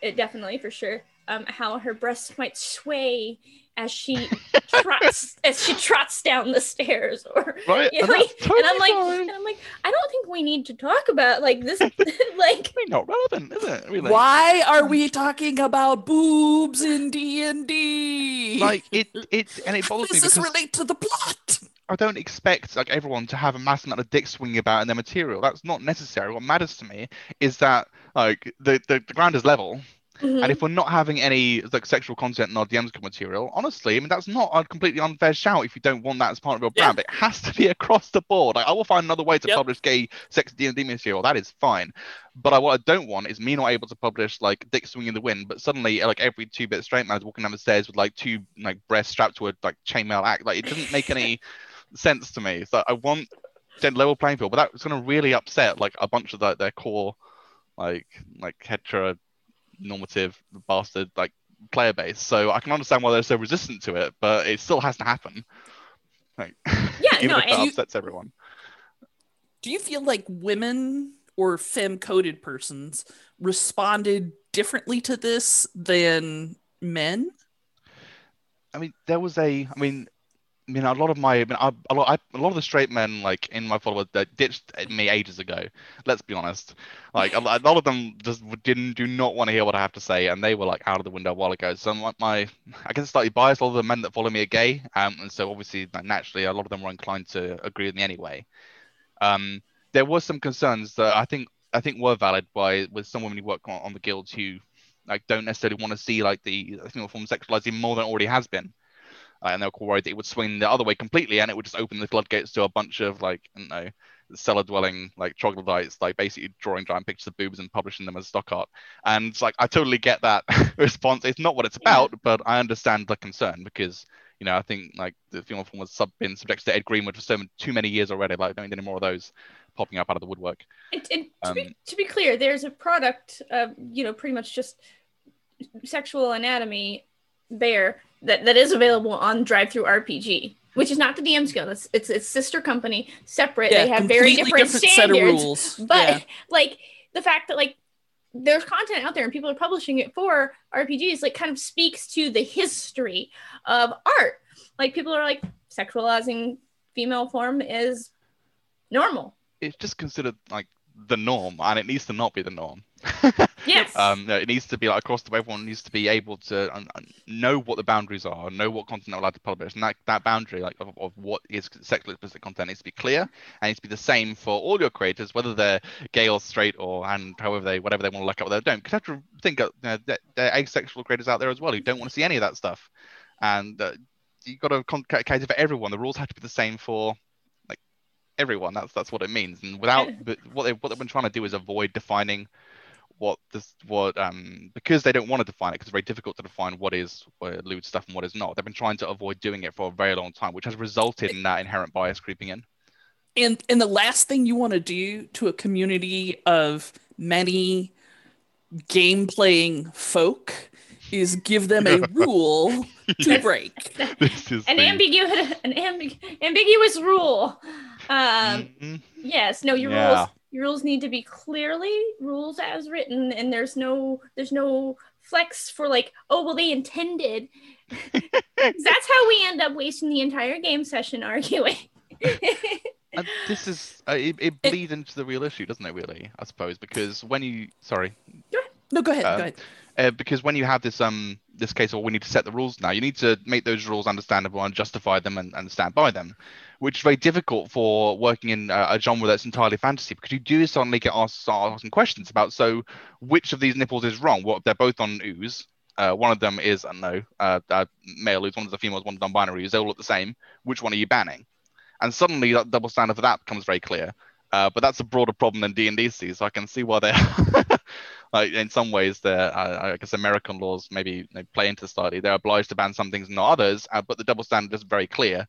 it definitely for sure um how her breasts might sway as she trots as she trots down the stairs or Right? you and know, that's totally and i'm like fine. and i'm like i don't think we need to talk about like this like I mean, not relevant, is it? Really? Why are we mm. talking about boobs in D and D? Like it, it, and it How bothers me does this relate to the plot? I don't expect like everyone to have a massive amount of dick swinging about in their material. That's not necessary. What matters to me is that like the the, the ground is level, Mhm. and if we're not having any like sexual content in our DMs material, honestly, I mean that's not a completely unfair shout if you don't want that as part of your Yeah. brand. It has to be across the board. Like I will find another way to Yep. publish gay sex D and D material. That is fine. But I, what I don't want is me not able to publish like dick swinging in the wind, but suddenly like every two bit straight man is walking down the stairs with like two like breasts strapped to a like chainmail act. Like it doesn't make any sense to me. So I want level playing field, but that's going to really upset like a bunch of like their core like like hetero normative bastard like player base. So I can understand why they're so resistant to it, but it still has to happen. Like, Yeah, even no, if that you- upsets everyone. Do you feel like women or femme coded persons responded differently to this than men? I mean, there was a. I mean, I mean, a lot of my, I mean, I, a lot, I, a lot of the straight men like in my followers that ditched me ages ago. Let's be honest. Like a, a lot of them just didn't, do not want to hear what I have to say, and they were like out of the window a while ago. So my, my I guess slightly biased. A lot of the men that follow me are gay, um, and so obviously, like, naturally, a lot of them were inclined to agree with me anyway. Um, there was some concerns that I think, I think were valid by with some women who work on, on the guilds who like don't necessarily want to see like the female form sexualized even more than it already has been. And they were worried that it would swing the other way completely, and it would just open the floodgates to a bunch of like, I don't know, cellar dwelling like troglodytes, like basically drawing giant pictures of boobs and publishing them as stock art. And it's like I totally get that response. It's not what it's Yeah. about, but I understand the concern because you know I think like the female form has sub- been subjected to Ed Greenwood for so m- too many years already. Like, I don't need any more of those popping up out of the woodwork. And, and to, be, Um, to be clear, there's a product, uh, you know, pretty much just sexual anatomy there that, that is available on DriveThruRPG. which is not the DM's Guild. It's it's its sister company, separate. Yeah, they have very completely different, set of standards. rules. But Yeah. like the fact that like there's content out there and people are publishing it for RPGs, like kind of speaks to the history of art. Like people are like sexualizing female form is normal. It's just considered like the norm, and it needs to not be the norm. Yes. um, no, it needs to be like across the board. Everyone needs to be able to um, know what the boundaries are, know what content they're allowed to publish, and that, that boundary, like of, of what is sexually explicit content, needs to be clear, and needs to be the same for all your creators, whether they're gay or straight or and however they whatever they want to look up, they don't. Because you have to think of, you know, that there are asexual creators out there as well who don't want to see any of that stuff, and uh, you got to cater for everyone. The rules have to be the same for everyone. That's that's what it means. And without but what they what they've been trying to do is avoid defining what this what um because they don't want to define it because it's very difficult to define what is uh, lewd stuff and what is not. They've been trying to avoid doing it for a very long time, which has resulted in that inherent bias creeping in. And and the last thing you want to do to a community of many game playing folk is give them a rule to break. this is an the- ambiguous an ambi- ambiguous rule. Um Mhm. yes, no your Yeah. rules your rules need to be clearly rules as written and there's no there's no flex for like oh well they intended. that's how we end up wasting the entire game session arguing And this is uh, it, it bleeds into the real issue, doesn't it? Really, I suppose, because when you sorry, No, go ahead. Um, go ahead. uh, because when you have this um this case, or we need to set the rules now, you need to make those rules understandable and justify them and, and stand by them, which is very difficult for working in a, a genre that's entirely fantasy because you do suddenly get asked asking questions about so which of these nipples is wrong? What they're both on ooze. Uh, one of them is I don't know uh, uh, male ooze, one of the females, one non-binary ooze. They all look the same. Which one are you banning? And suddenly that double standard for that becomes very clear. Uh, but that's a broader problem than D and D sees. So I can see why they, like in some ways, they're uh, I guess American laws maybe play into slightly. They're obliged to ban some things, and not others. Uh, but the double standard is very clear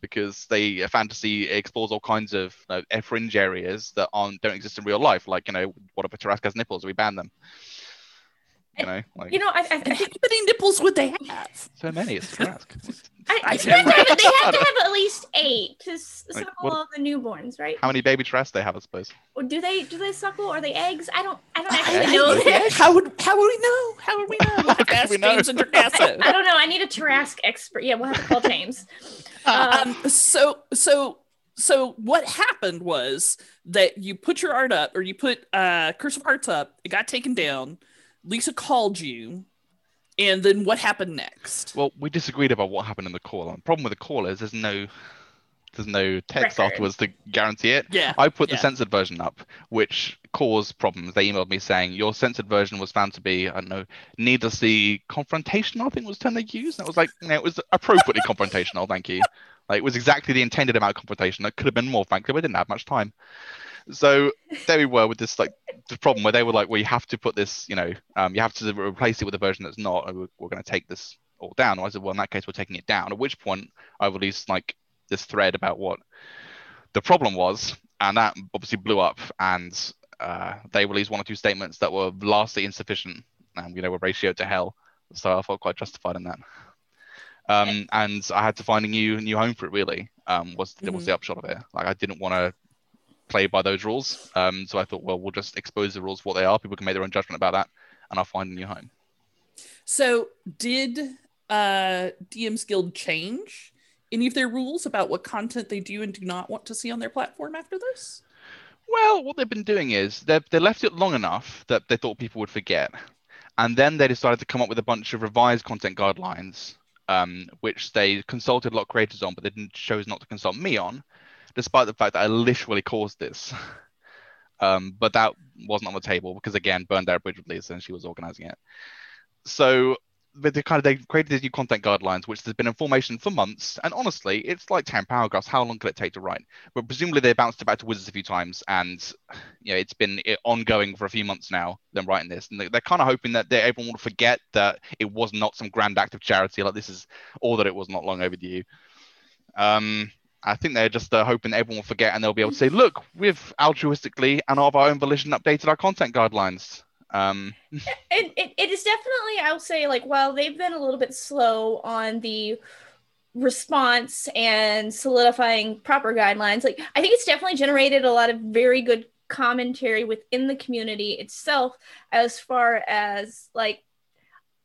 because they uh, fantasy explores all kinds of uh, fringe areas that aren't don't exist in real life. Like you know, what if a Tarrasque has nipples? We ban them. You know, like you know i, I, I think how many nipples would they have? so many. It's Tarrasque. I, I they, have to have, they have to have at least eight to s- Like, suckle what- all the newborns, right? How many baby Tarrasque they have? I suppose. Or do they do they suckle? Are they eggs? I don't I don't actually know I- How would how would we know? How would we know? We'll have to How ask we know? James Introcaso. I don't know. I need a Tarrasque expert. Yeah, we'll have to call James. Um, so so so what happened was that you put your art up or you put uh curse of hearts up it got taken down lisa called you and then what happened next Well, we disagreed about what happened in the call. The problem with the call is there's no there's no text Record. afterwards to guarantee it. yeah I put the censored version up, which caused problems. They emailed me saying your censored version was found to be, I don't know, needlessly confrontational. I think was the term they used. And I was like, you know, it was appropriately confrontational. Thank you. Like it was exactly the intended amount of confrontation. That could have been more. Frankly, we didn't have much time. So there we were with this like the problem where they were like, well, you have to put this, you know, um, you have to replace it with a version that's not. We're, we're going to take this all down. I said, well, in that case, we're taking it down. At which point, I released like this thread about what the problem was, and that obviously blew up. And uh, they released one or two statements that were vastly insufficient, and you know, were ratioed to hell. So I felt quite justified in that. Um, and I had to find a new new home for it. Really, um, was was the upshot of it. Like I didn't want to play by those rules. Um, so I thought, well, we'll just expose the rules for what they are. People can make their own judgment about that, and I'll find a new home. so did uh dm's guild change any of their rules about what content they do and do not want to see on their platform after this Well, what they've been doing is they've they left it long enough that they thought people would forget, and then they decided to come up with a bunch of revised content guidelines, um, which they consulted a lot of creators on, but they didn't chose not to consult me on, despite the fact that I literally caused this. um, but that wasn't on the table because again, burned our bridge with Lisa and she was organizing it. So but they kind of they created these new content guidelines, which has been in formation for months. And honestly, it's like 10 paragraphs. How long could it take to write? But presumably they bounced it back to Wizards a few times, and you know it's been ongoing for a few months now. Them writing this, and they- they're kind of hoping that everyone will forget that it was not some grand act of charity. Like this is all that it was, not long overdue. Um, I think they're just uh, hoping everyone will forget, and they'll be able to say, "Look, we've altruistically and of our own volition updated our content guidelines." Um, it, it, it is definitely i'll say like while they've been a little bit slow on the response and solidifying proper guidelines. Like I think it's definitely generated a lot of very good commentary within the community itself as far as like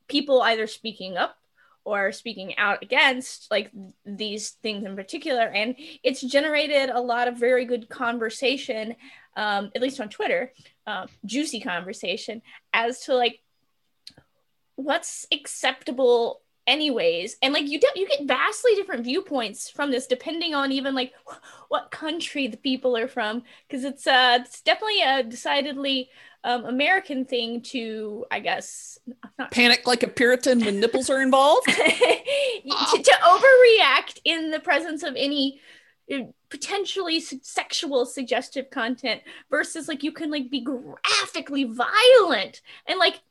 people either speaking up or speaking out against like these things in particular and it's generated a lot of very good conversation um, at least on twitter uh, juicy conversation as to like what's acceptable anyways. And like you de- you get vastly different viewpoints from this depending on even like what country the people are from. Because it's uh it's definitely a decidedly um, American thing to, I guess, not panic like a Puritan when nipples are involved, to, to, overreact in the presence of any uh, potentially sexual suggestive content versus like you can like be graphically violent and like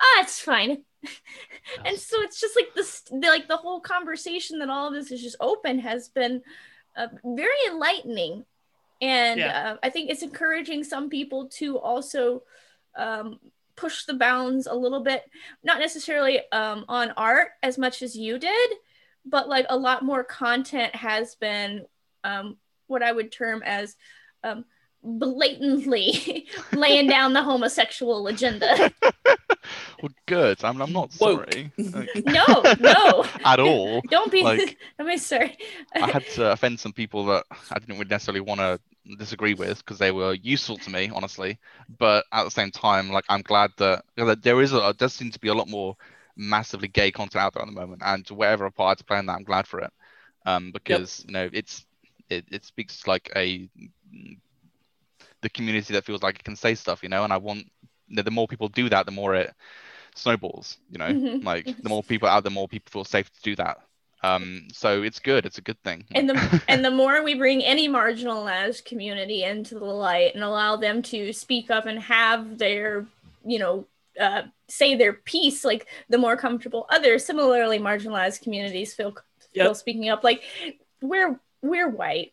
ah it's fine and so it's just like this the, like the whole conversation that all of this is just open has been uh, very enlightening and yeah. uh, i think it's encouraging some people to also um, push the bounds a little bit not necessarily um, on art as much as you did but like a lot more content has been um, what i would term as um, blatantly laying down the homosexual agenda. Well good. I'm, I'm not sorry. Like, no no. At all. Don't be like, don't be sorry. I had to offend some people that i didn't necessarily want to disagree with because they were useful to me, honestly. But at the same time, like I'm glad that, that there is a does seem to be a lot more massively gay content out there at the moment, and whatever part to play in that, I'm glad for it. Um, because yep. you know it's it, it speaks like a the community that feels like it can say stuff, you know, and I want the more people do that, the more it snowballs, you know, mm-hmm. like the more people out, the more people feel safe to do that. Um, so it's good. It's a good thing. And the and the more we bring any marginalized community into the light and allow them to speak up and have their, you know, uh, say their piece, like the more comfortable other similarly marginalized communities feel feel yep. speaking up. Like we're we're white.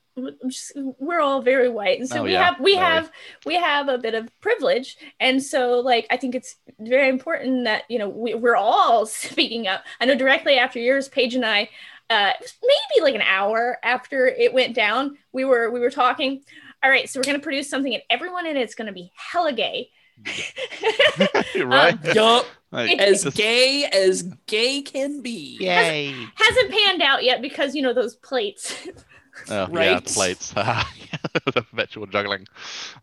we're all very white, and so oh, we yeah, have we very. have we have a bit of privilege, and so like I think it's very important that you know we, we're all speaking up. I know directly after yours, Paige and I, uh, maybe like an hour after it went down, we were we were talking. All right, so we're gonna produce something, and everyone in it's gonna be hella gay. right. Um, yup. Like, as gay as gay can be. Yay. Hasn't, hasn't panned out yet because you know those plates. Oh, right? yeah, plates. the perpetual juggling.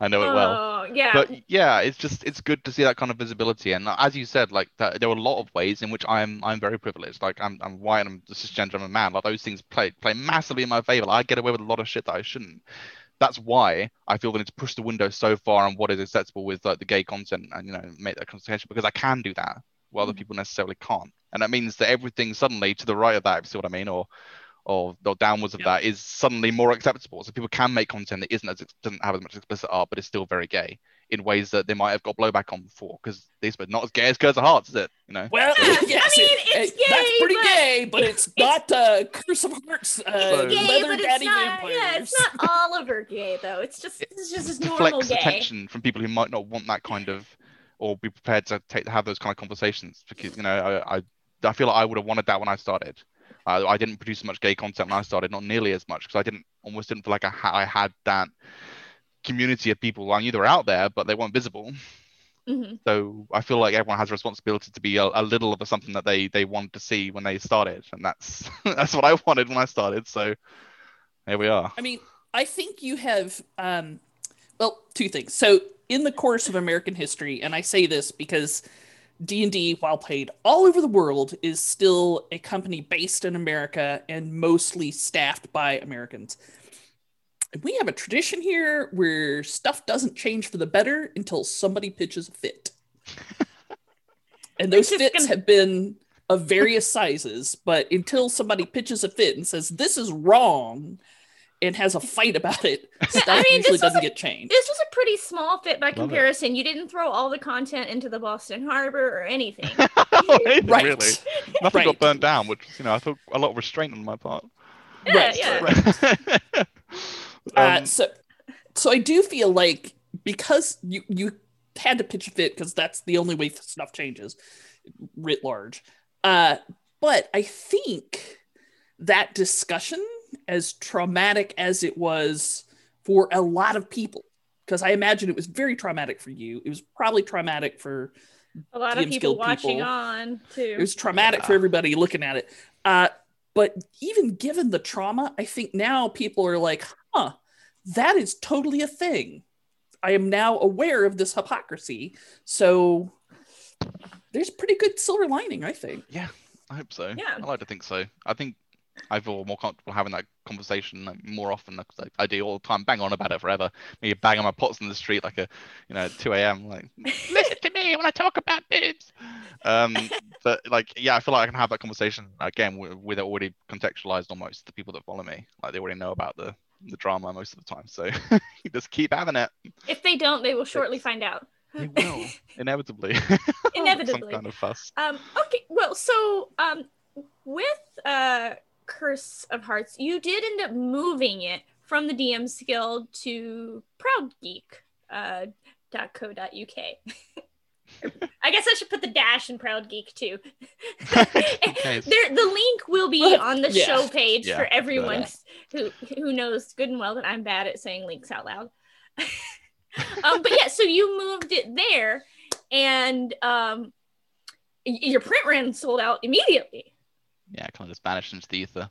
I know it well. Oh, yeah. But yeah, it's just it's good to see that kind of visibility. And as you said, like that, there are a lot of ways in which I'm I'm very privileged. Like I'm I'm white, I'm cisgender, I'm a man. Like those things play play massively in my favor. I get away with a lot of shit that I shouldn't. That's why I feel the need to push the window so far on what is acceptable with like the gay content and you know make that conversation because I can do that while other mm. people necessarily can't. And that means that everything suddenly to the right of that, if you see what I mean, or or, or downwards of that is suddenly more acceptable. So people can make content that isn't as doesn't have as much explicit art, but is still very gay in ways that they might have got blowback on before because these but not as gay as Curse of Hearts, is it? You know. Well, yes, I mean, it's it, gay, that's pretty gay, but it's, it's not uh, Curse of Hearts. Uh, it's gay, but it's not. Yeah, it's not Oliver gay though. It's just it's just as normal gay. attention from people who might not want that kind of or be prepared to take have those kind of conversations because you know I I, I feel like I would have wanted that when I started. Uh, I didn't produce much gay content when I started, not nearly as much because I didn't almost didn't feel like I, ha- I had that community of people. I knew they were out there, but they weren't visible. Mm-hmm. So I feel like everyone has a responsibility to be a, a, little of something that they they wanted to see when they started, and that's that's what I wanted when I started. So here we are. I mean, I think you have um, well, two things. So in the course of American history, and I say this because D&D, while played all over the world, is still a company based in America and mostly staffed by Americans. And we have a tradition here where stuff doesn't change for the better until somebody pitches a fit. and those fits gonna... have been of various sizes, but until somebody pitches a fit and says, this is wrong, and has a fight about it, stuff I mean, usually doesn't a, get changed. This was a pretty small fit by Love comparison. It. You didn't throw all the content into the Boston Harbor or anything. right. Really. Nothing right. got burned down, which you know I thought a lot of restraint on my part. Yeah, right. Yeah. Right. uh, um, so, so I do feel like because you you had to pitch a fit because that's the only way stuff changes, writ large. Uh, but I think that discussion, as traumatic as it was for a lot of people, because I imagine it was very traumatic for you. It was probably traumatic for A lot of people watching people. on too. it was traumatic for everybody looking at it. Uh, but even given the trauma, I think now people are like, huh, that is totally a thing. I am now aware of this hypocrisy. So there's pretty good silver lining, I think. Yeah, I hope so. Yeah. I like to think so. I think I feel more comfortable having that conversation like, more often. Like, like, I do all the time, bang on about it forever. Me banging my pots in the street like a, you know, 2 a.m. Like, listen to me when I talk about boobs. Um, but like, yeah, I feel like I can have that conversation again with, with it already contextualized almost. The people that follow me, like they already know about the the drama most of the time. So you just keep having it. if they don't, they will shortly find out. They will inevitably. inevitably. Some kind of fuss. Um, okay, well, so um, with uh, Curse of Hearts, you did end up moving it from the DM's Guild to Proudgeek. Uh. I guess I should put the dash in Proud Geek too. there, the link will be on the Yeah. show page Yeah, for everyone who who knows good and well that I'm bad at saying links out loud. um, but yeah, so you moved it there, and um, your print ran sold out immediately. Yeah, kind of just vanished into the ether.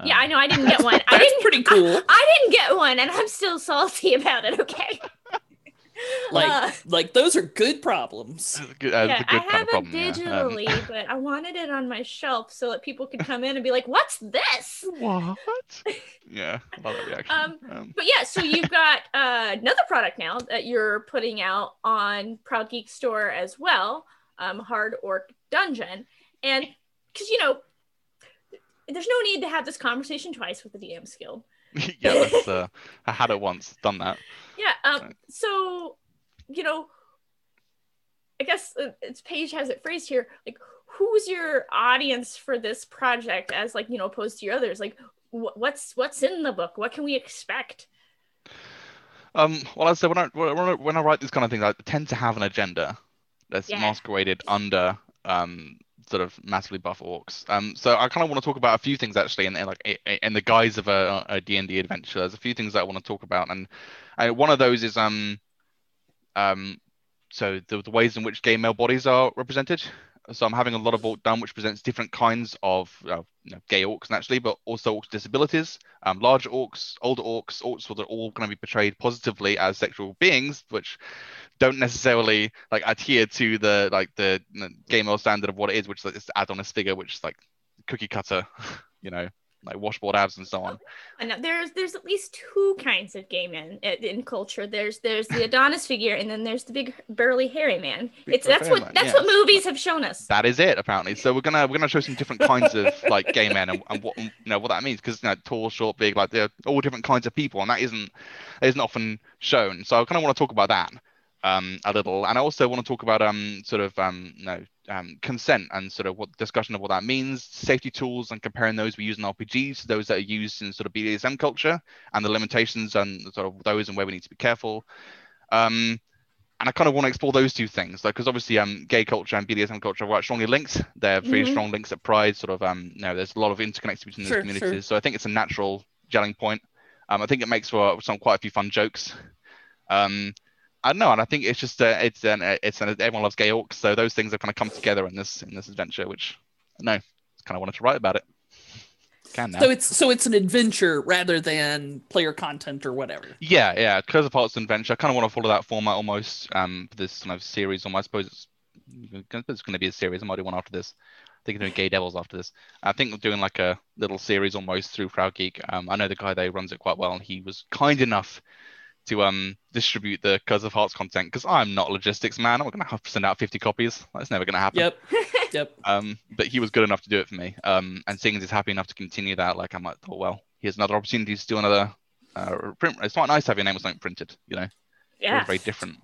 yeah, Um, I know I didn't get one. I That's didn't. pretty cool. I didn't get one, and I'm still salty about it. Okay. Like, Uh, like those are good problems. Good, yeah, good I kind have of problem. it yeah. Um, digitally, but I wanted it on my shelf so that people could come in and be like, "What's this?" what? yeah, love that reaction. Um, Um, But yeah, so you've got uh, another product now that you're putting out on Proud Geek Store as well, um, Hard Orc Dungeon, and because you know, there's no need to have this conversation twice with the DM's Guild. yeah, that's, uh, I had it once, done that. Yeah. Um. So, you know, I guess uh, its page has it phrased here. Like, who's your audience for this project, as like you know, opposed to your others? Like, wh- what's what's in the book? What can we expect? Um, well, I said when I when I, when I write these kind of things, I tend to have an agenda that's Yeah. masqueraded under um sort of massively buff orcs. Um, so I kind of want to talk about a few things actually, in, in like in the guise of a, D&D adventure. There's a few things that I want to talk about, and uh, one of those is um um so the, the ways in which gay male bodies are represented. So I'm having a lot of work done, which presents different kinds of uh, you know, gay orcs naturally, but also orcs disabilities, um, large orcs, older orcs, orcs that are all going to be portrayed positively as sexual beings, which don't necessarily like adhere to the like the you know, gay male standard of what it is, which is like this Adonis figure, which is like cookie cutter, you know, like washboard abs and so on. And there's there's at least two kinds of gay men in culture. There's there's the Adonis figure, and then there's the big burly hairy man. Big It's that's what man, that's yeah. what movies have shown us. That is it, apparently. So we're gonna we're gonna show some different kinds of like gay men and, and what you know what that means because you know tall, short, big, like they're all different kinds of people, and that isn't that isn't often shown. So I kind of want to talk about that um a little, and I also want to talk about um sort of um you know um consent and sort of what discussion of what that means, safety tools, and comparing those we use in RPGs to those that are used in sort of BDSM culture, and the limitations and sort of those and where we need to be careful. Um, and I kind of want to explore those two things, like because obviously um gay culture and BDSM culture are quite strongly linked. They're very Mhm. strong links at Pride. Sort of um you know there's a lot of interconnectivity between those communities. sure. So I think it's a natural gelling point. Um, I think it makes for some quite a few fun jokes. Um, I don't know, and I think it's just uh, it's an it's an everyone loves gay orcs, so those things have kind of come together in this in this adventure, which no, kind of wanted to write about it. Can now. So it's so it's an adventure rather than player content or whatever. Yeah, yeah. Curse of Hearts Adventure. I kind of want to follow that format almost. Um, for this kind of series, or I suppose it's it's going to be a series. I might do one after this. I think I'm doing Gay Devils after this. I think I'm doing like a little series almost through Proud Geek. Um, I know the guy that runs it quite well, and he was kind enough to um distribute the Curse of Hearts content because I'm not a logistics man. I'm not going to have to send out 50 copies. That's never going to happen. Yep. Yep. Um, but he was good enough to do it for me. Um, and seeing as he's happy enough to continue that, like I might like, oh well, here's another opportunity to do another uh, print. It's quite nice to have your name on something printed. You know, Yeah. Very different.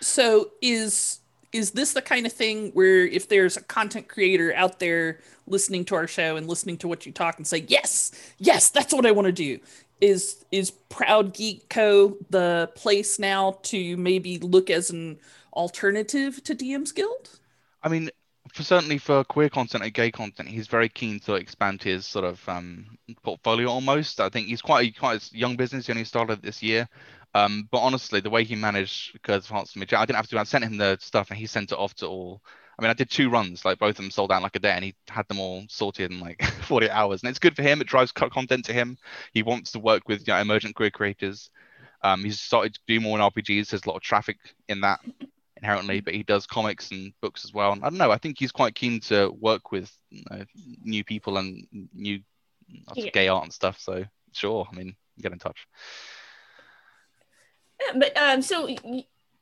So is is this the kind of thing where if there's a content creator out there listening to our show and listening to what you talk and say, yes, yes, that's what I want to do. Is is Proud Geek Co the place now to maybe look as an alternative to DM's Guild? I mean, for certainly for queer content and gay content, he's very keen to expand his sort of um, portfolio almost. I think he's quite a, quite a young business. He only started this year. Um, but honestly, the way he managed Curse of Hearts I didn't have to. I sent him the stuff and he sent it off to all. I mean, I did two runs, like both of them sold out in like a day, and he had them all sorted in like 48 hours. And it's good for him. It drives content to him. He wants to work with you know, emergent queer creators. Um, he's started to do more in RPGs. There's a lot of traffic in that inherently, but he does comics and books as well. And I don't know. I think he's quite keen to work with you know, new people and new yeah. gay art and stuff. So sure, I mean, get in touch. Yeah, but um, so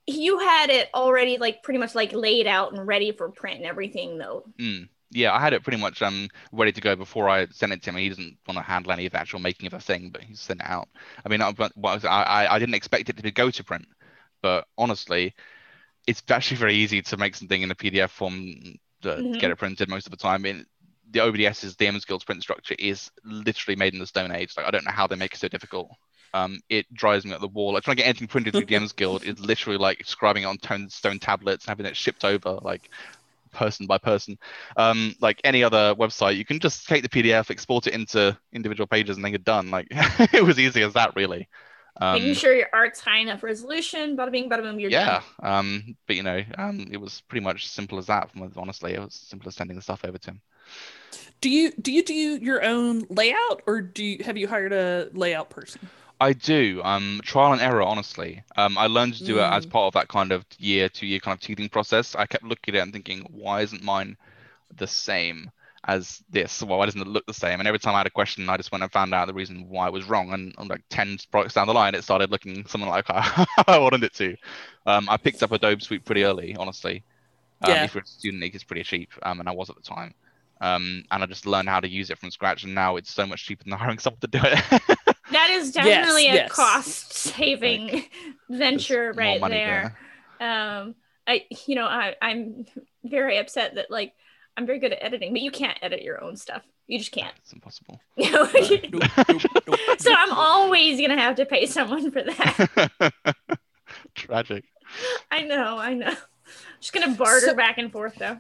you had it already like pretty much like laid out and ready for print and everything though. Mm. Yeah, I had it pretty much um ready to go before I sent it to him. He doesn't want to handle any of the actual making of a thing, but he sent it out. I mean, I, I, I didn't expect it to go to print, but honestly, it's actually very easy to make something in a PDF form to mm-hmm. get it printed most of the time. The OBS's DM's Guild's print structure is literally made in the Stone Age. Like I don't know how they make it so difficult. Um, it drives me up the wall. Like trying to get anything printed through DM's Guild is literally like scribing it on stone tablets and having it shipped over like person by person. Um, like any other website, you can just take the PDF, export it into individual pages, and then you're done. Like it was easy as that, really. Um, Making sure your art's high enough resolution, bada bing, bada boom, you're yeah, done. um, but you know, um, it was pretty much simple as that. Honestly, it was simple as sending the stuff over to him. Do you do you do your own layout, or do you have you hired a layout person? I do. Um, trial and error, honestly. Um, I learned to do mm. it as mm. part of that kind of year, two year kind of teething process. I kept looking at it and thinking, why isn't mine the same? as this? Well, why doesn't it look the same? And every time I had a question, I just went and found out the reason why it was wrong. And like 10 products down the line, it started looking something like I, I wanted it to. Um, I picked up Adobe Suite pretty early, honestly. Um, yeah. If you're a student, it's pretty cheap, um, and I was at the time. Um, and I just learned how to use it from scratch, and now it's so much cheaper than hiring someone to do it. That is definitely yes, a yes. cost-saving like, venture right there. there. Um, I, you know, I, I'm very upset that like I'm very good at editing, but you can't edit your own stuff. You just can't. It's impossible. so I'm always gonna have to pay someone for that. Tragic. I know, I know. Just gonna barter so, back and forth though.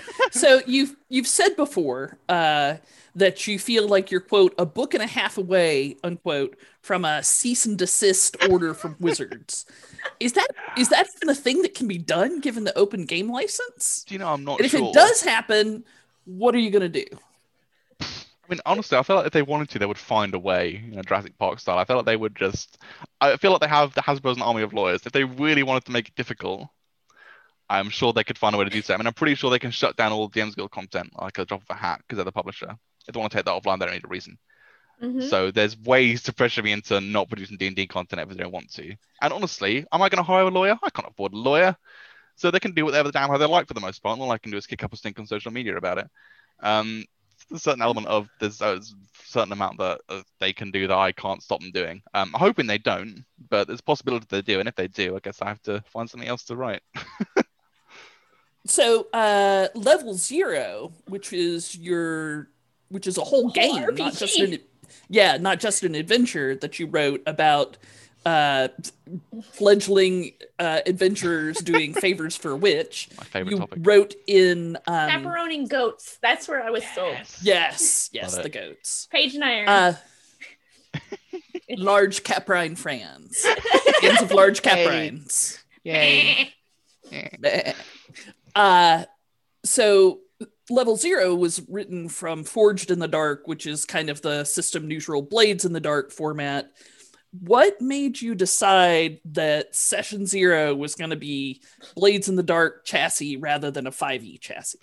so you've you've said before uh, that you feel like you're quote a book and a half away unquote from a cease and desist order from Wizards. Is that is that even a thing that can be done given the open game license? Do you know I'm not and sure. If it does happen, what are you gonna do? I mean, honestly, I feel like if they wanted to, they would find a way, you know, Jurassic Park style. I feel like they would just. I feel like they have the Hasbro's an army of lawyers. If they really wanted to make it difficult, I'm sure they could find a way to do so. I mean, I'm pretty sure they can shut down all DM's Guild content like a drop of a hat because they're the publisher. If they want to take that offline, they don't need a reason. Mm-hmm. So there's ways to pressure me into not producing D&D content if they don't want to. And honestly, am I going to hire a lawyer? I can't afford a lawyer. So they can do whatever the damn how they like for the most part. And all I can do is kick up a stink on social media about it. Um, a certain element of there's a certain amount that uh, they can do that I can't stop them doing. Um, I'm hoping they don't, but there's a possibility they do. And if they do, I guess I have to find something else to write. so uh, level zero, which is your which is a whole game, RPG. not just an yeah, not just an adventure that you wrote about uh, fledgling uh, adventurers doing favors for a witch. My favorite you topic. wrote in um, pepperoni goats. That's where I was sold. Yes, yes, the goats. Paige and iron. Uh, large caprine frans. Ends of large caprines. Yay. Yay. Uh, so level zero was written from Forged in the Dark, which is kind of the system neutral Blades in the Dark format. What made you decide that session zero was going to be Blades in the Dark chassis rather than a 5e chassis?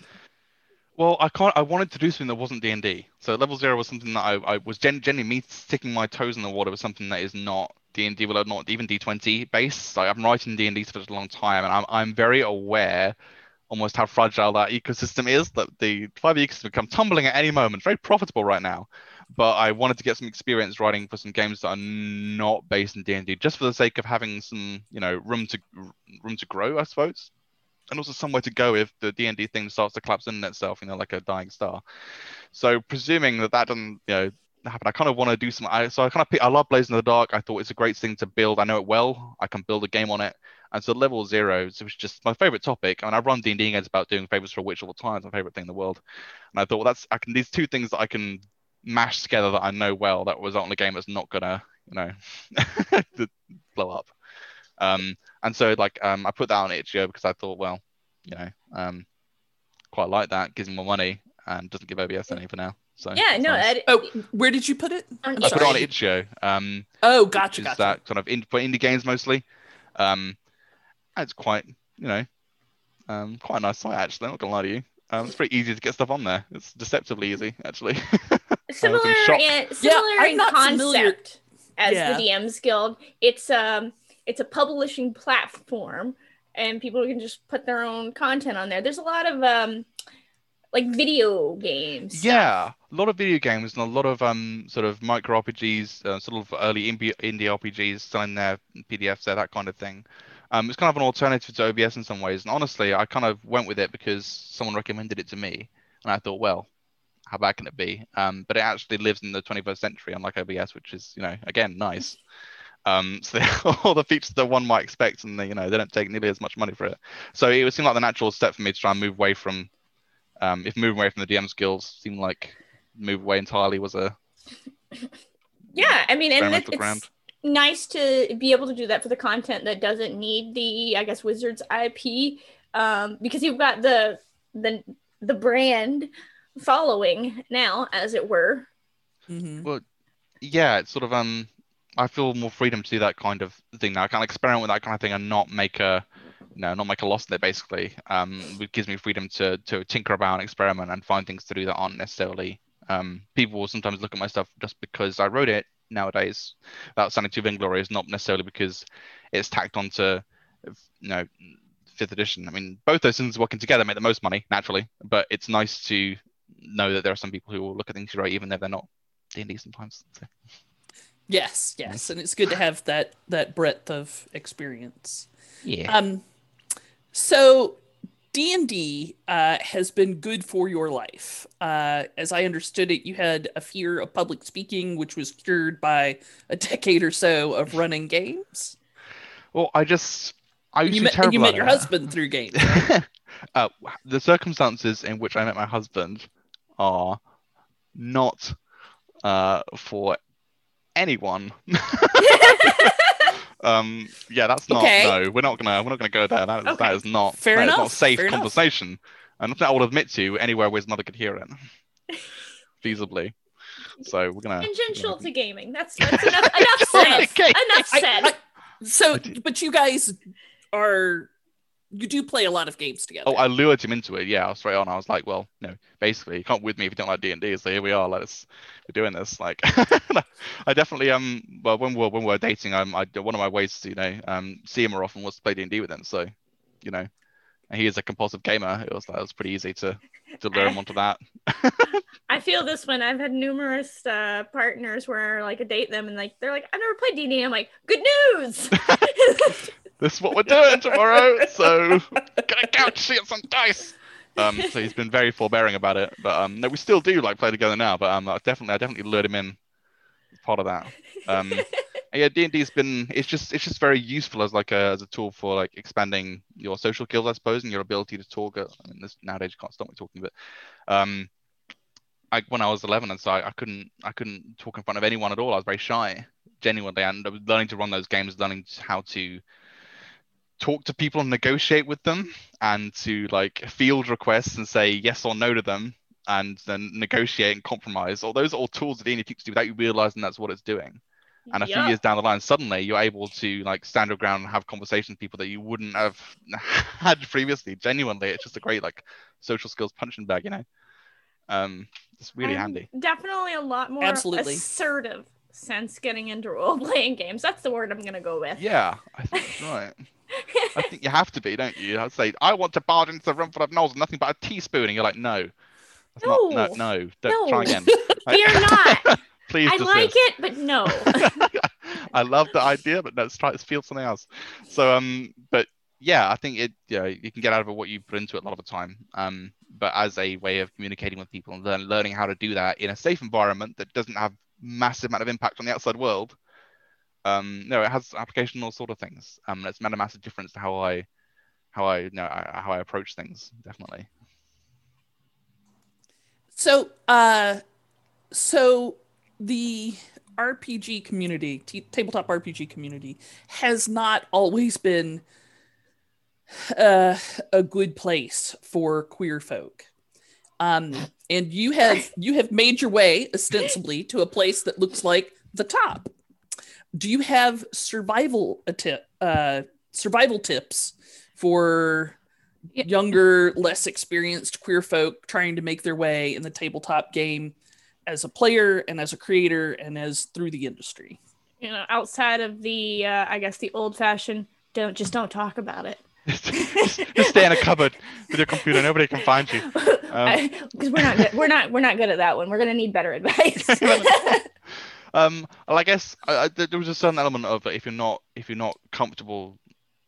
Well, I can't. I wanted to do something that wasn't D and D. So level zero was something that I, I was gen- generally me sticking my toes in the water with something that is not D and D, well, not even D twenty based. Like I'm writing D and D for such a long time, and I'm I'm very aware almost how fragile that ecosystem is. That the 5e ecosystem come tumbling at any moment. Very profitable right now, but I wanted to get some experience writing for some games that are not based in D&D, just for the sake of having some, you know, room to room to grow, I suppose, and also somewhere to go if the D&D thing starts to collapse in itself, you know, like a dying star. So presuming that that doesn't, you know, happen. I kind of want to do some. I, so I kind of I love Blades in the Dark. I thought it's a great thing to build. I know it well. I can build a game on it. And so level zero was just my favorite topic. I And I run D and D games about doing favors for a witch all the time. It's my favorite thing in the world. And I thought, well, that's I can these two things that I can mash together that I know well. That was on a game that's not gonna, you know, blow up. Um, and so like um, I put that on itch.io because I thought, well, you know, um, quite like that. Gives me more money and doesn't give OBS any for now. So Yeah, no, nice. Ed, Oh, where did you put it? on I put it on itch.io. Um, Oh, which gotcha, is gotcha. that kind of in, for indie games mostly. Um, and it's quite, you know, um, quite a nice site actually. I'm not gonna lie to you. Um, it's pretty easy to get stuff on there. It's deceptively easy actually. similar shocked. in similar I'm in not familiar- concept as Yeah. the DM's Guild. It's um it's a publishing platform and people can just put their own content on there. There's a lot of um like video games. stuff. yeah, a lot of video games and a lot of um sort of micro RPGs, uh, sort of early indie, indie RPGs selling their PDFs there, that kind of thing. Um, it's kind of an alternative to OBS in some ways. And honestly, I kind of went with it because someone recommended it to me, and I thought, well, how bad can it be? Um, but it actually lives in the 21st century, unlike OBS, which is, you know, again, nice. Um, so all the features that one might expect, and they, you know, they don't take nearly as much money for it. So it would seem like the natural step for me to try and move away from, um, if moving away from the DM's Guild seemed like move away entirely was a Yeah, I mean, and it's. Nice to be able to do that for the content that doesn't need the, I guess, Wizards IP, um, because you've got the the the brand following now, as it were. hmm yeah, it's sort of um I feel more freedom to do that kind of thing now. I can experiment with that kind of thing and not make a you know, not make a loss in it basically. Um it gives me freedom to to tinker about and experiment and find things to do that aren't necessarily um people will sometimes look at my stuff just because I wrote it nowadays without sounding too vainglorious, not necessarily because it's tacked onto you know fifth edition. I mean both those things working together make the most money, naturally, but it's nice to know that there are some people who will look at things you write even though they're not D&D sometimes. So. Yes, yes, and it's good to have that that breadth of experience. Yeah. Um, so D and D uh, has been good for your life. Uh, as I understood it, you had a fear of public speaking, which was cured by a decade or so of running games. Well, I just I used You to met, terrible you met your it. husband through games. uh, the circumstances in which I met my husband are not uh, for anyone. um, yeah, that's not. Okay. No, we're not gonna. We're not gonna go there. That is, Okay. that is not. Fair that is not enough, safe fair enough. conversation. And nothing I will admit to anywhere where his mother could hear it, feasibly. So we're gonna. Tangential we're to gaming. That's, that's enough. enough said. Okay. Enough I- said. I- so, I do- but you guys are you do play a lot of games together. Oh, I lured him into it. Yeah, I was straight on. I was like, well, no, basically, you can't with me if you don't like D and D. So here we are. Let's we're doing this. Like, I definitely um. Well, when we're when we're dating, um, I one of my ways to you know um see him more often was to play D and D with him. So, you know, and he is a compulsive gamer. It was like it was pretty easy to to lure him onto that. I feel this one. I've had numerous uh, partners where like I date them and like they're like, I've never played D&D. I'm like, good news. this is what we're doing tomorrow. So get a couch, see some dice. Um, so he's been very forbearing about it, but um, no, we still do like play together now. But um, I definitely, I definitely lured him in part of that. Um, yeah, D and D's been it's just it's just very useful as like a as a tool for like expanding your social skills, I suppose, and your ability to talk. I mean, this nowadays you can't stop me talking, but um, I when I was 11 and so I, I couldn't I couldn't talk in front of anyone at all. I was very shy, genuinely, and I was learning to run those games, learning how to talk to people and negotiate with them and to like field requests and say yes or no to them and then negotiate and compromise. All those are all tools that D&D teaches you without you realizing that's what it's doing. And a few years down the line suddenly you're able to like stand your ground and have conversations with people that you wouldn't have had previously. Genuinely it's just a great like social skills punching bag you know? Um it's really I'm handy. Definitely a lot more Absolutely. assertive since getting into role playing games. That's the word I'm gonna go with. yeah i think that's right i think you have to be don't you i'd say i want to barge into the room full of gnolls with nothing but a teaspoon and you're like no that's not no No. no don't try No. again We are not. please I desist. like it, but no. I love the idea, but let's try to feel something else. So um, but yeah, I think it yeah you can get out of it what you put into it a lot of the time. Um, but as a way of communicating with people and learn, learning how to do that in a safe environment that doesn't have massive amount of impact on the outside world, Um, no, it has application on all sort of things. Um, it's made a massive difference to how I, how I, you know, I- how I approach things. Definitely. So, uh, so the RPG community, t- tabletop RPG community, has not always been uh, a good place for queer folk. Um, and you have you have made your way ostensibly to a place that looks like the top. Do you have survival a tip, uh, survival tips for Yeah. younger, less experienced queer folk trying to make their way in the tabletop game as a player and as a creator and as through the industry? You know, outside of the, uh, I guess the old fashioned, don't just don't talk about it. Just stay in a cupboard with your computer. Nobody can find you. Because we're not good. We're not. We're not good at that one. We're gonna need better advice. Um, well, I guess I, I, there was a certain element of if you're not if you're not comfortable,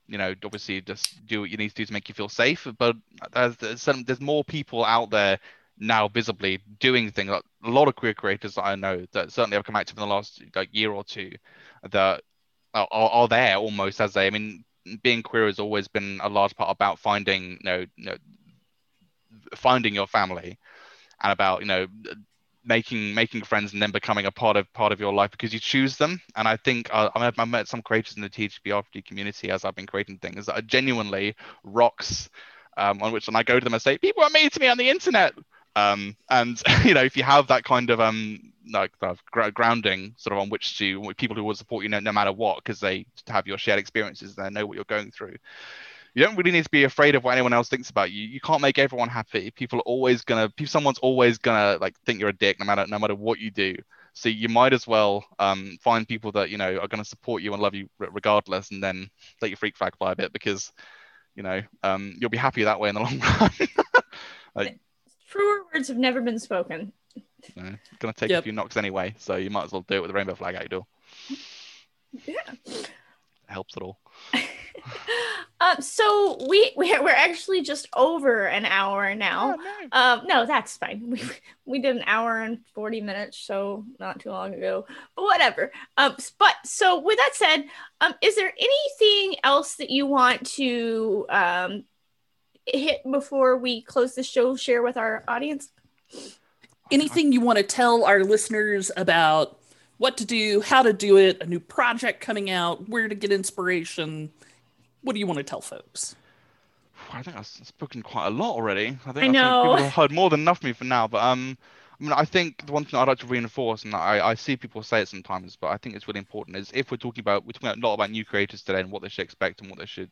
you know, obviously just do what you need to do to make you feel safe. But there's there's, some, there's more people out there now visibly doing things. Like, a lot of queer creators that I know that certainly have come active in the last like year or two that are, are, are there almost as they. I mean, being queer has always been a large part about finding, you know, you know finding your family and about you know making making friends and then becoming a part of part of your life because you choose them. And I think uh, I I've met some creators in the TTRPG community as I've been creating things that are genuinely rocks. Um, on which and I go to them and say, people are mean to me on the internet. Um, and you know, if you have that kind of um like uh, gr- grounding sort of on which to people who will support you no, no matter what because they have your shared experiences and they know what you're going through you don't really need to be afraid of what anyone else thinks about you. You can't make everyone happy. People are always gonna, pe- someone's always gonna like think you're a dick, no matter no matter what you do. So you might as well um, find people that you know are gonna support you and love you regardless, and then let your freak flag fly a bit because you know um, you'll be happy that way in the long run. Truer words have never been spoken. you know, it's gonna take Yep. a few knocks anyway, so you might as well do it with a rainbow flag out your door. Yeah. It helps at all. Um, so we we we're actually just over an hour now. no. Um, no, that's fine. We we did an hour and forty minutes, so not too long ago. But whatever. Um, but so with that said, um, is there anything else that you want to um hit before we close the show? Share with our audience. Anything you want to tell our listeners about what to do, how to do it, a new project coming out, where to get inspiration? What do you want to tell folks? I think I've spoken quite a lot already. I think I I've know. people have heard more than enough of me for now. But um, I mean, I think the one thing I'd like to reinforce, and I, I see people say it sometimes, but I think it's really important, is if we're talking about we're talking a lot about new creators today and what they should expect and what they should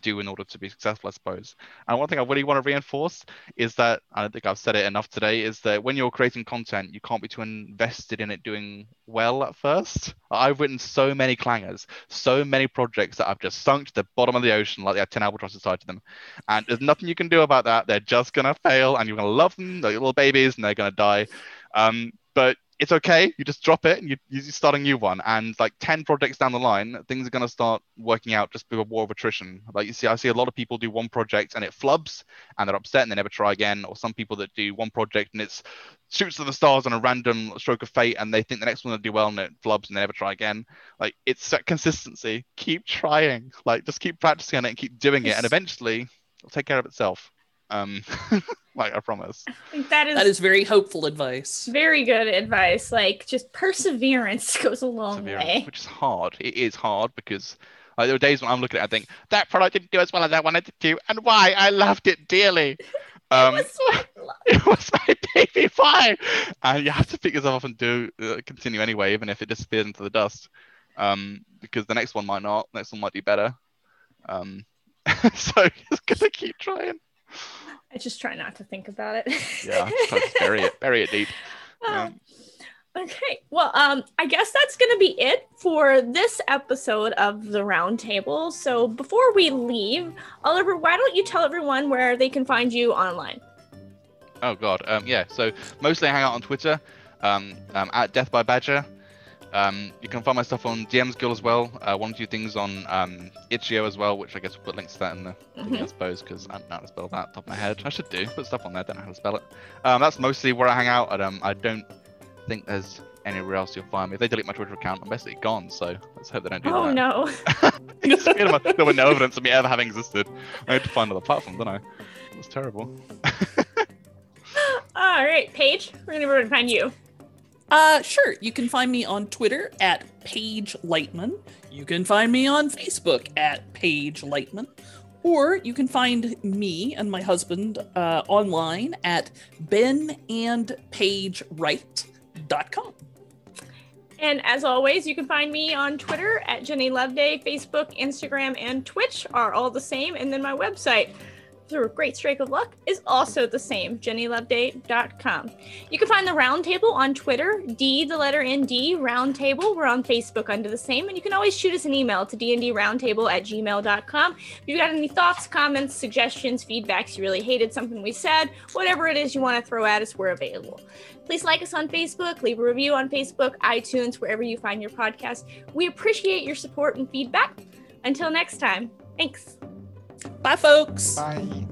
do in order to be successful, I suppose. And one thing I really want to reinforce is that I don't think I've said it enough today is that when you're creating content, you can't be too invested in it doing well at first. I've written so many clangers, so many projects that I've just sunk to the bottom of the ocean like they had 10 albatrosses tied to them. And there's nothing you can do about that. They're just gonna fail, and you're gonna love them. They're little babies, and they're gonna die. Um, but it's okay. You just drop it, and you you start a new one. And like ten projects down the line, things are gonna start working out just with a war of attrition. Like you see, I see a lot of people do one project and it flubs, and they're upset and they never try again. Or some people that do one project and it's shoots to the stars on a random stroke of fate, and they think the next one will do well and it flubs and they never try again. Like it's that consistency. Keep trying. Like just keep practicing on it and keep doing it, and eventually it'll take care of itself. Um, like I promise. I think that is, That is very hopeful advice. very good advice. Like just perseverance goes a long way. which is hard. It is hard because like, there are days when I'm looking at it, I think that product didn't do as well as I wanted it to do, and why? I loved it dearly. Um, What's my it was my baby. Why? And you have to pick yourself up and do uh, continue anyway, even if it disappears into the dust, um, because the next one might not. Next one might do better. Um, so you're just gonna keep trying. I just try not to think about it. Yeah, bury it, bury it deep. Yeah. Um, okay. Well, um, I guess that's gonna be it for this episode of the Roundtable. So before we leave, Oliver, why don't you tell everyone where they can find you online? Oh god, um, yeah. So mostly I hang out on Twitter, um, um, at Death by Badger. Um, you can find my stuff on DM's Guild as well. Uh, one or two things on um, Itch.io as well, which I guess we'll put links to that in the thing, I suppose, because I don't know how to spell that off the top of my head. I should do put stuff on there. Don't know how to spell it. Um, that's mostly where I hang out. And, um, I don't think there's anywhere else you'll find me. If they delete my Twitter account, I'm basically gone. So let's hope they don't do Oh that. Oh no. there was no evidence of me ever having existed. I had to find another platform, didn't I? It was terrible. All right, Paige, we're gonna go and find you. Uh, sure. You can find me on Twitter at Paige Lightman. You can find me on Facebook at Paige Lightman. Or you can find me and my husband uh, online at benandpagewright.com. And as always, you can find me on Twitter at Jenny Loveday. Facebook, Instagram, and Twitch are all the same. And then my website, through a great streak of luck, is also the same, jennyloveday.com. You can find the Roundtable on Twitter, D, the letter N, D, Roundtable. We're on Facebook under the same. And you can always shoot us an email to dndroundtable at gmail.com. If you've got any thoughts, comments, suggestions, feedbacks, you really hated something we said, whatever it is you want to throw at us, we're available. Please like us on Facebook, leave a review on Facebook, iTunes, wherever you find your podcast. We appreciate your support and feedback. Until next time, thanks. Bye, folks. Bye.